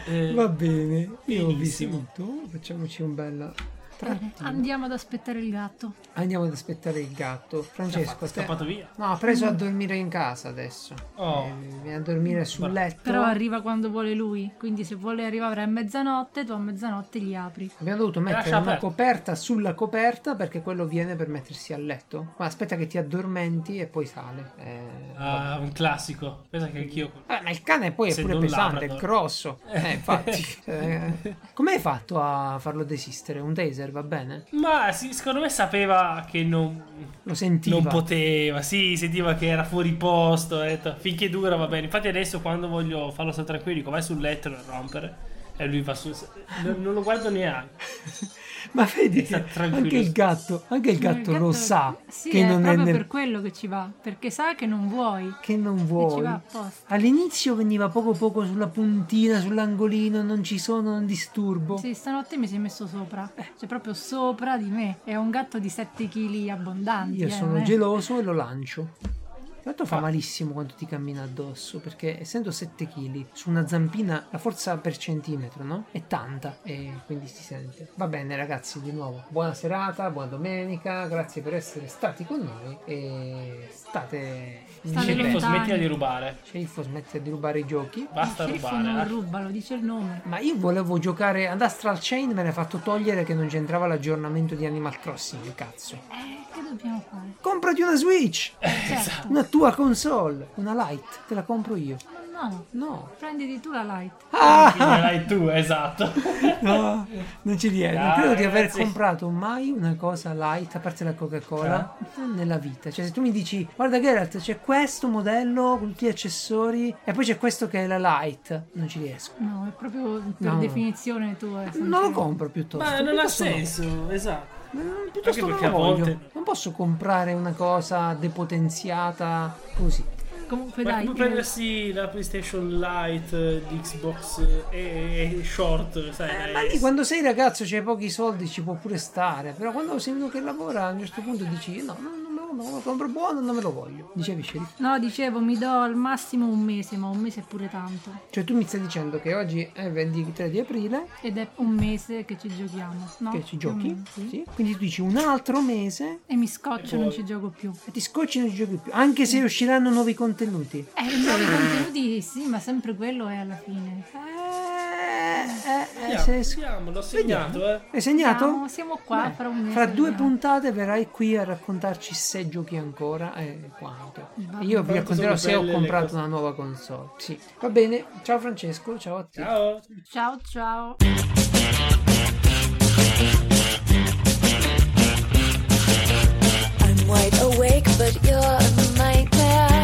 Eh,
Va bene, io ho visto
benissimo.
tutto. Facciamoci un bel
Bene,
trattino.
andiamo ad aspettare il gatto.
Andiamo ad aspettare il gatto. Francesco,
è
te-
scappato via.
No, ha preso a dormire in casa adesso.
Oh.
Eh, viene a dormire sul letto.
Però arriva quando vuole lui. Quindi se vuole arrivare a mezzanotte, tu a mezzanotte gli apri.
Abbiamo dovuto mettere
lascia
una
aperto.
coperta sulla coperta perché quello viene per mettersi a letto. Ma aspetta che ti addormenti e poi sale. Eh,
Ah, un classico. Pensa che anch'io.
Eh, ma il cane poi è
Essendo
pure pesante, è grosso. Eh, infatti. Eh, come hai fatto a farlo desistere? Un taser, va bene?
Ma sì, secondo me sapeva che non,
Lo sentiva.
non poteva. Sì, sentiva che era fuori posto. Ha detto, finché dura va bene. Infatti adesso quando voglio farlo stare tranquillo, dico vai sul letto e rompere. E lui va su. Non, non lo guardo neanche.
Ma vedi,
Sta
che
tranquillo.
anche il gatto, anche il gatto, lo sa
Sì,
che
è
non è
proprio
nel-
per quello che ci va. Perché sa che non vuoi.
che non vuoi.
apposta.
All'inizio veniva poco poco sulla puntina, sull'angolino, non ci sono, non disturbo.
Sì, stanotte mi si è messo sopra. Cioè, proprio sopra di me. È un gatto di 7 kg abbondanti.
Io
eh,
sono
è-
geloso e lo lancio. Tanto fa malissimo quando ti cammina addosso, perché essendo 7 kg su una zampina la forza per centimetro, no? È tanta e quindi si sente. Va bene ragazzi, di nuovo, buona serata, buona domenica, grazie per essere stati con noi e state...
Sceriffo, smettila di rubare.
Sceriffo smette di rubare i giochi.
Basta
il
rubare.
non
eh.
ruba, lo dice il nome.
Ma io volevo giocare ad Astral Chain, me ne ha fatto togliere che non c'entrava l'aggiornamento di Animal Crossing, cazzo.
Eh, che dobbiamo fare?
Comprati una Switch!
Certo.
Una tua console, una Lite, te la compro io.
No,
No.
prenditi tu la light.
Ah!
L'hai tu, esatto.
No, non ci riesco. Non credo di aver
ragazzi.
comprato mai una cosa light, a parte la Coca-Cola, nella vita. Cioè, se tu mi dici, guarda Geralt, c'è questo modello con tutti gli accessori e poi c'è questo che è la light, non ci riesco.
No, è proprio per
No.
definizione tua. sempre-
Non lo compro piuttosto.
Ma non ha
piuttosto no.
senso, esatto.
Mm, Piuttosto
Anche
non
perché
lo
a
voglio.
volte-
Non posso comprare una cosa depotenziata così.
Comunque
Ma
dai,
come
io-
prendersi la PlayStation Lite di Xbox e, e short, sai?
Eh, ma lì quando sei ragazzo c'hai pochi soldi ci può pure stare. Però quando sei uno che lavora a un certo punto dici no, no, non lo, non lo compro buono, non me lo voglio. Dicevi sceriffo.
No, dicevo, mi do al massimo un mese, ma un mese è pure tanto.
Cioè tu mi stai dicendo che oggi è il 23 di aprile
Ed è un mese che ci giochiamo, no?
che ci giochi?
sì.
Sì. Quindi tu dici un altro mese
E mi scoccio,
E
non ci gioco più.
e ti scocci e non ci giochi più. Anche se usciranno nuovi contenuti.
Eh, nuovi contenuti sì, ma sempre quello è alla fine.
Eh, eh, eh,
Vediamo,
se-
vediamo, l'ho segnato, eh.
Hai segnato?
Siamo, siamo qua
Beh,
fra un mese.
Fra due puntate verrai qui a raccontarci se giochi ancora e quanto.
Va
E io vi racconterò se ho comprato una nuova console. Sì. Va bene, ciao Francesco, ciao a te.
Ciao.
Ciao ciao.
I'm wide awake, but you're a nightmare.